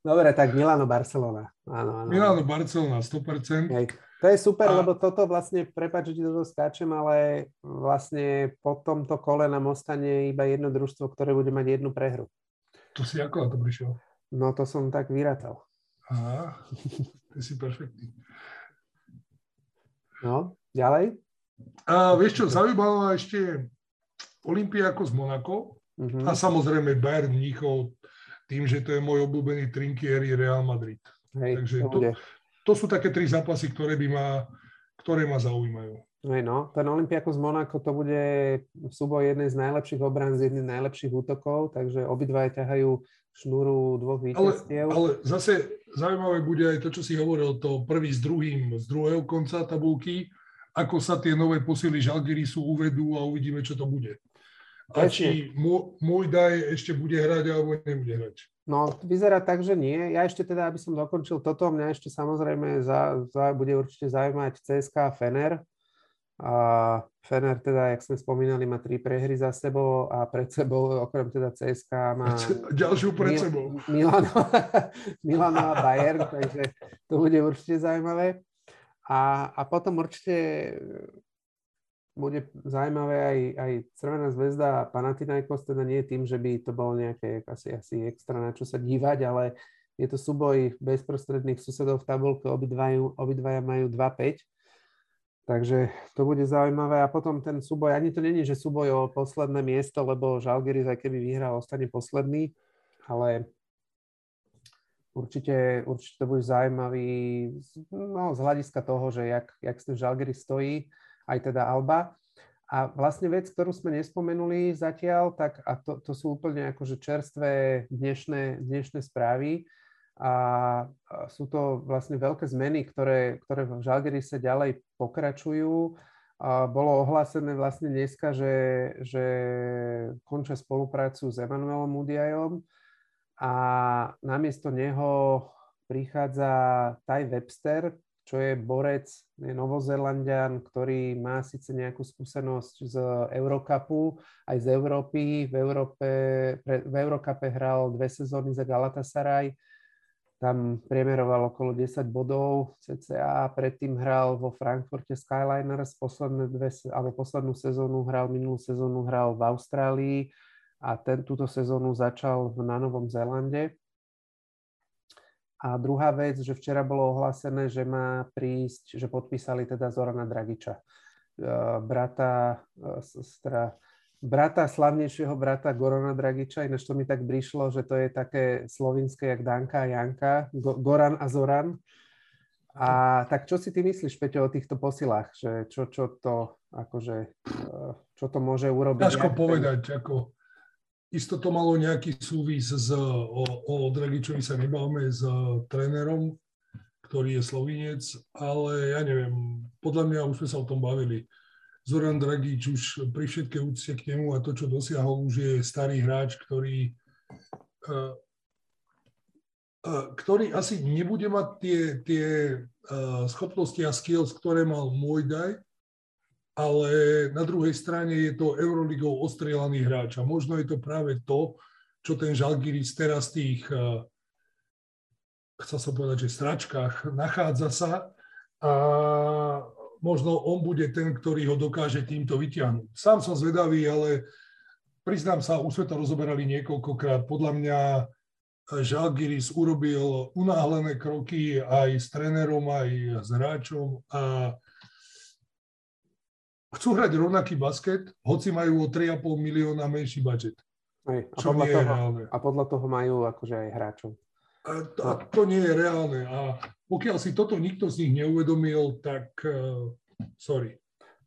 Speaker 1: Dobre, tak Milano Barcelona. Áno, áno.
Speaker 2: Milano Barcelona, 100%.
Speaker 1: Hej. To je super, a... lebo toto vlastne, prepáč, že ti toto skáčem, ale vlastne po tomto kole nám ostane iba jedno družstvo, ktoré bude mať jednu prehru.
Speaker 2: To si ako na to prišiel?
Speaker 1: No to som tak vyratal.
Speaker 2: Aha, ty si perfektný.
Speaker 1: No, ďalej?
Speaker 2: A vieš čo, zaujímalo ešte Olympiakos Monaco uh-huh. a samozrejme Bayern Mníchov tým, že to je môj obľúbený trinkieri Real Madrid.
Speaker 1: Hej,
Speaker 2: Takže to, to sú také tri zápasy, ktoré, by ma, ktoré ma zaujímajú.
Speaker 1: No, ten Olympiakos Monaco to bude súboj jednej z najlepších obran z jedných najlepších útokov, takže obidva ťahajú šnúru dvoch víťazstiev.
Speaker 2: Ale, ale zase zaujímavé bude aj to, čo si hovoril, to prvý s druhým z druhého konca tabulky, ako sa tie nové posily Žalgirisu uvedú a uvidíme, čo to bude. A či môj daj ešte bude hrať alebo nebude hrať.
Speaker 1: No, vyzerá tak, že nie. Ja ešte teda, aby som dokončil toto, mňa ešte samozrejme za, za, bude určite zaujímať CSK a Fener. A Fener teda, jak sme spomínali, má tri prehry za sebou a pred sebou, okrem teda CSK má...
Speaker 2: Ďalšiu pred Mil- sebou.
Speaker 1: Milano, Milano a Bayern, takže to bude určite zaujímavé. A, a potom určite bude zaujímavé aj, aj Crvená zväzda a Panathinaikos, teda nie tým, že by to bolo nejaké asi, asi extra na čo sa dívať, ale je to súboj bezprostredných susedov v tabulke, obidvajú, obidvaja majú 2-5, takže to bude zaujímavé. A potom ten súboj, ani to není, že súboj o posledné miesto, lebo Žalgiris aj keby vyhral, ostane posledný, ale určite, určite to bude zaujímavý no, z hľadiska toho, že jak, jak ten Žalgiris stojí, aj teda Alba. A vlastne vec, ktorú sme nespomenuli zatiaľ, tak a to, to sú úplne akože čerstvé dnešné, dnešné správy. A sú to vlastne veľké zmeny, ktoré, ktoré v Žalgirise ďalej pokračujú. A bolo ohlásené vlastne dneska, že, že končia spoluprácu s Emanuelom Mudiajom a namiesto neho prichádza Taj Webster, čo je borec, je novozelandian, ktorý má síce nejakú skúsenosť z Eurocupu, aj z Európy. V, Európe, pre, v Eurocupe hral dve sezóny za Galatasaray. Tam priemeroval okolo 10 bodov cca. Predtým hral vo Frankfurte Skyliners, posledné dve, alebo poslednú sezónu hral, minulú sezónu hral v Austrálii a ten, túto sezónu začal na Novom Zélande a druhá vec, že včera bolo ohlásené, že má prísť, že podpísali teda Zorana Dragiča, e, brata, e, teda brata, slavnejšieho brata Gorana Dragiča, ináč to mi tak prišlo, že to je také slovinské jak Danka a Janka, Goran a Zoran. A tak čo si ty myslíš, Peťo, o týchto posilách? Že čo, čo to akože, e, čo to môže urobiť?
Speaker 2: Ťažko povedať, ako Isto to malo nejaký súvis s, o, o Dragičovi sa nebavme s trénerom, ktorý je slovinec, ale ja neviem, podľa mňa už sme sa o tom bavili. Zoran Dragič už pri všetkej úcte k nemu a to, čo dosiahol, už je starý hráč, ktorý, uh, uh, ktorý asi nebude mať tie, tie schopnosti a skills, ktoré mal môj daj, ale na druhej strane je to Euroligou ostrielaný hráč a možno je to práve to, čo ten Žalgiris teraz v tých, eh, chcel som povedať, že stračkách nachádza sa a možno on bude ten, ktorý ho dokáže týmto vyťahnuť. Sám som zvedavý, ale priznám sa, už sme to rozoberali niekoľkokrát. Podľa mňa Žalgiris urobil unáhlené kroky aj s trénerom, aj s hráčom a chcú hrať rovnaký basket, hoci majú o 3,5 milióna menší budget.
Speaker 1: Hej, a, čo podľa nie toho, je reálne. a podľa toho majú akože aj hráčov.
Speaker 2: A to, a to nie je reálne. A pokiaľ si toto nikto z nich neuvedomil, tak uh, sorry.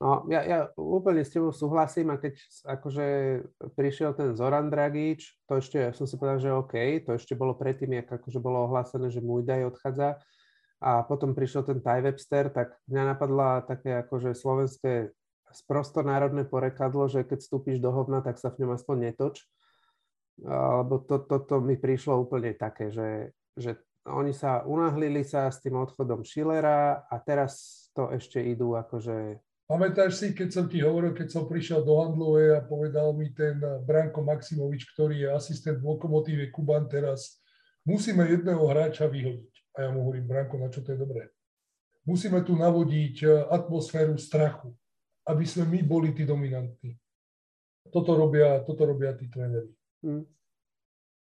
Speaker 1: No, ja, ja úplne s tebou súhlasím a keď akože prišiel ten Zoran Dragič, to ešte, ja som si povedal, že OK, to ešte bolo predtým, jak akože bolo ohlásené, že Mujdaj odchádza a potom prišiel ten Ty Webster, tak mňa napadla také akože slovenské sprostonárodné porekadlo, že keď vstúpiš do hovna, tak sa v ňom aspoň netoč. Lebo to, toto mi prišlo úplne také, že, že oni sa unahlili sa s tým odchodom Schillera a teraz to ešte idú akože...
Speaker 2: Pamätáš si, keď som ti hovoril, keď som prišiel do Handlovej a povedal mi ten Branko Maximovič, ktorý je asistent v Lokomotíve Kuban teraz, musíme jedného hráča vyhodiť. A ja mu hovorím, Branko, na čo to je dobré? Musíme tu navodiť e, atmosféru strachu, aby sme my boli tí dominantní. Toto robia, toto robia tí tréneri. Hmm.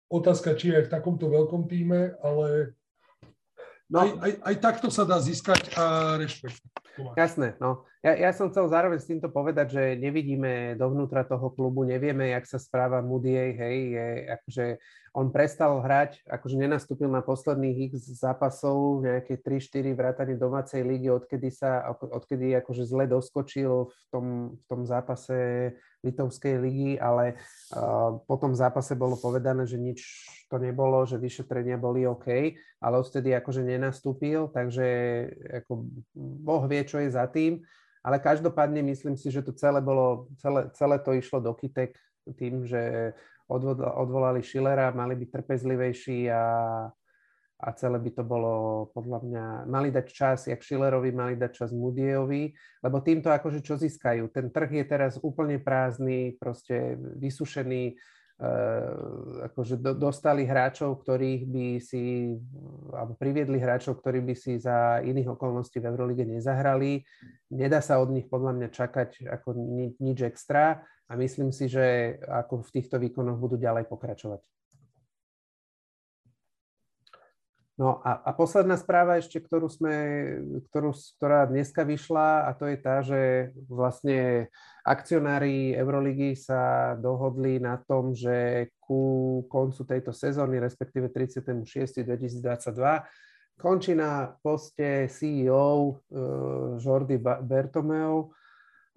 Speaker 2: Otázka, či je v takomto veľkom týme, ale No, aj, aj, aj takto sa dá získať a rešpekt.
Speaker 1: Jasné, no. Ja, ja som chcel zároveň s týmto povedať, že nevidíme dovnútra toho klubu, nevieme, jak sa správa Moody, hej, je, akože on prestal hrať, akože nenastúpil na posledných x zápasov, nejaké 3-4 vrátane domácej ligy, odkedy sa, odkedy akože zle doskočil v tom, v tom zápase Litovskej ligy, ale uh, po tom zápase bolo povedané, že nič to nebolo, že vyšetrenia boli OK, ale odtedy akože nenastúpil, takže ako Boh vie, čo je za tým, ale každopádne myslím si, že to celé bolo, celé, celé to išlo do kytek tým, že odvolali Schillera, mali byť trpezlivejší a, a celé by to bolo podľa mňa, mali dať čas, jak Schillerovi, mali dať čas Mudiejovi, lebo týmto akože čo získajú. Ten trh je teraz úplne prázdny, proste vysušený, akože do, dostali hráčov, ktorých by si, alebo priviedli hráčov, ktorí by si za iných okolností v Eurolige nezahrali. Nedá sa od nich podľa mňa čakať ako ni, nič extra a myslím si, že ako v týchto výkonoch budú ďalej pokračovať. No a, a posledná správa ešte, ktorú sme, ktorú, ktorá dneska vyšla a to je tá, že vlastne akcionári Euroligy sa dohodli na tom, že ku koncu tejto sezóny, respektíve 36.2022, končí na poste CEO uh, Jordi Bertomeu.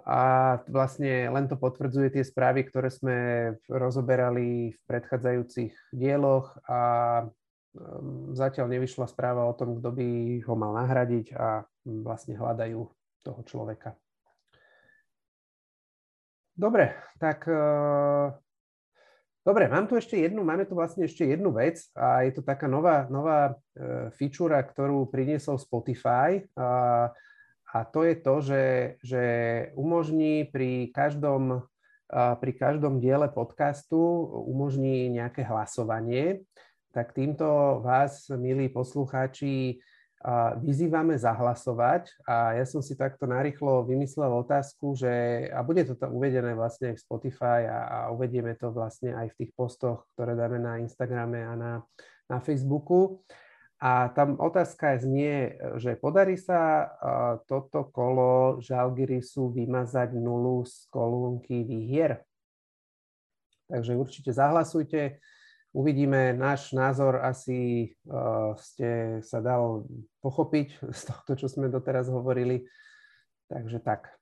Speaker 1: A vlastne len to potvrdzuje tie správy, ktoré sme rozoberali v predchádzajúcich dieloch. A zatiaľ nevyšla správa o tom, kto by ho mal nahradiť a vlastne hľadajú toho človeka. Dobre, tak uh, Dobre, mám tu ešte jednu, máme tu vlastne ešte jednu vec a je to taká nová, nová uh, feature, ktorú priniesol Spotify. Uh, a to je to, že, že umožní pri každom, pri každom diele podcastu umožní nejaké hlasovanie. Tak týmto vás, milí poslucháči, vyzývame zahlasovať a ja som si takto narýchlo vymyslel otázku, že a bude to uvedené vlastne aj v Spotify a, a uvedieme to vlastne aj v tých postoch, ktoré dáme na Instagrame a na, na Facebooku. A tam otázka znie, že podarí sa toto kolo Žalgirisu vymazať nulu z kolónky výhier. Takže určite zahlasujte. Uvidíme, náš názor asi uh, ste sa dal pochopiť z tohto, čo sme doteraz hovorili. Takže tak.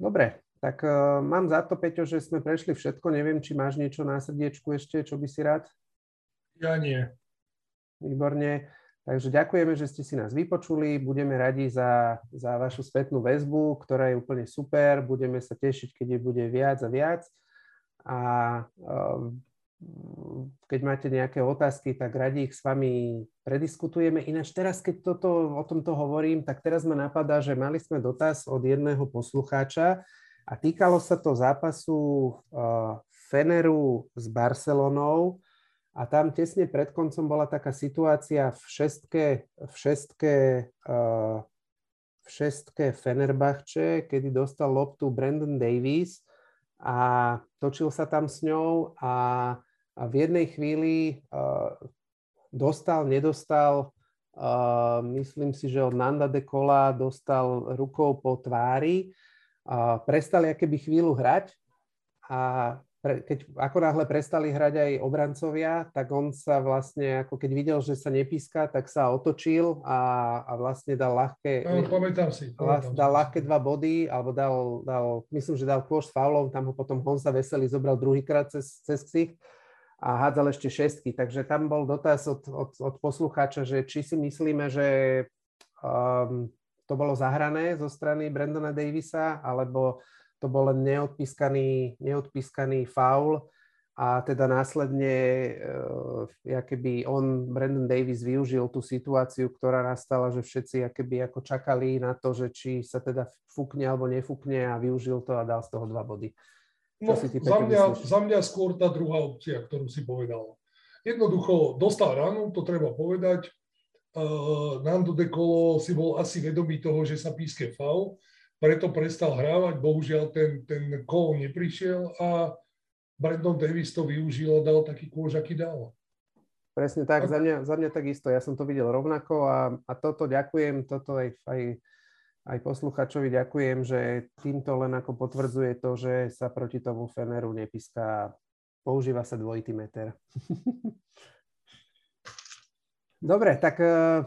Speaker 1: Dobre, tak uh, mám za to, Peťo, že sme prešli všetko. Neviem, či máš niečo na srdiečku ešte, čo by si rád?
Speaker 2: Ja nie.
Speaker 1: Výborne. Takže ďakujeme, že ste si nás vypočuli. Budeme radi za, za vašu spätnú väzbu, ktorá je úplne super. Budeme sa tešiť, keď je bude viac a viac. A um, keď máte nejaké otázky, tak radi ich s vami prediskutujeme. Ináč teraz, keď toto, o tomto hovorím, tak teraz ma napadá, že mali sme dotaz od jedného poslucháča a týkalo sa to zápasu Feneru s Barcelonou a tam tesne pred koncom bola taká situácia v šestke, v šestke, v šestke Fenerbahče, kedy dostal loptu Brandon Davis a točil sa tam s ňou a, a v jednej chvíli dostal, nedostal, myslím si, že od Nanda de Kola dostal rukou po tvári, prestali akéby chvíľu hrať a pre, keď ako náhle prestali hrať aj obrancovia, tak on sa vlastne, ako keď videl, že sa nepíska, tak sa otočil a, a vlastne dal ľahké,
Speaker 2: no, pamätám si, pamätám
Speaker 1: dal si. ľahké dva body, alebo dal, dal, myslím, že dal kôš s faulom, tam ho potom Honza Veselý zobral druhýkrát cez, cez ksicht a hádzal ešte šestky. Takže tam bol dotaz od, od, od poslucháča, že či si myslíme, že um, to bolo zahrané zo strany Brandona Davisa, alebo to bol len neodpískaný, neodpískaný faul a teda následne, uh, keby on, Brandon Davis, využil tú situáciu, ktorá nastala, že všetci keby ako čakali na to, že či sa teda fúkne alebo nefúkne a využil to a dal z toho dva body.
Speaker 2: No, si ty, za, mňa, za mňa skôr tá druhá opcia, ktorú si povedal. Jednoducho dostal ranu, to treba povedať. Uh, Nando De Colo si bol asi vedomý toho, že sa píske faul, preto prestal hrávať. Bohužiaľ ten, ten kol neprišiel a Brandon Davis to využil a dal taký kôž, aký dal.
Speaker 1: Presne tak, za mňa, za mňa takisto. Ja som to videl rovnako a, a toto ďakujem, toto aj, aj, aj posluchačovi ďakujem, že týmto len ako potvrdzuje to, že sa proti tomu Feneru nepíska, používa sa dvojitý meter. Dobre, tak uh,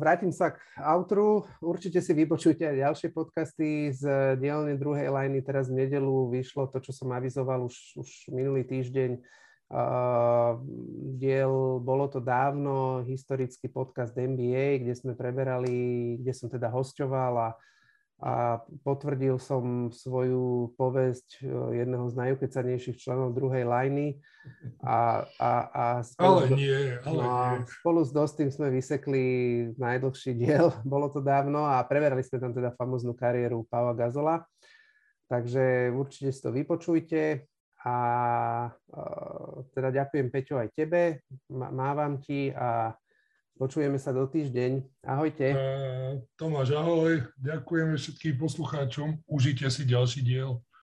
Speaker 1: vrátim sa k outru. Určite si vypočujte aj ďalšie podcasty z dielne druhej lajny. Teraz v nedelu vyšlo to, čo som avizoval už, už minulý týždeň. Uh, diel, bolo to dávno, historický podcast NBA, kde sme preberali, kde som teda hostoval a a potvrdil som svoju povesť e, jedného z najukecanejších členov druhej lajny. A, a, a
Speaker 2: spolu, ale nie, ale no,
Speaker 1: nie. spolu s Dostým sme vysekli najdlhší diel, bolo to dávno a preverali sme tam teda famoznú kariéru Pava Gazola. Takže určite si to vypočujte a uh, teda ďakujem Peťo aj tebe, mávam ti a Počujeme sa do týždeň. Ahojte.
Speaker 2: Uh, Tomáš, ahoj. Ďakujeme všetkým poslucháčom. Užite si ďalší diel.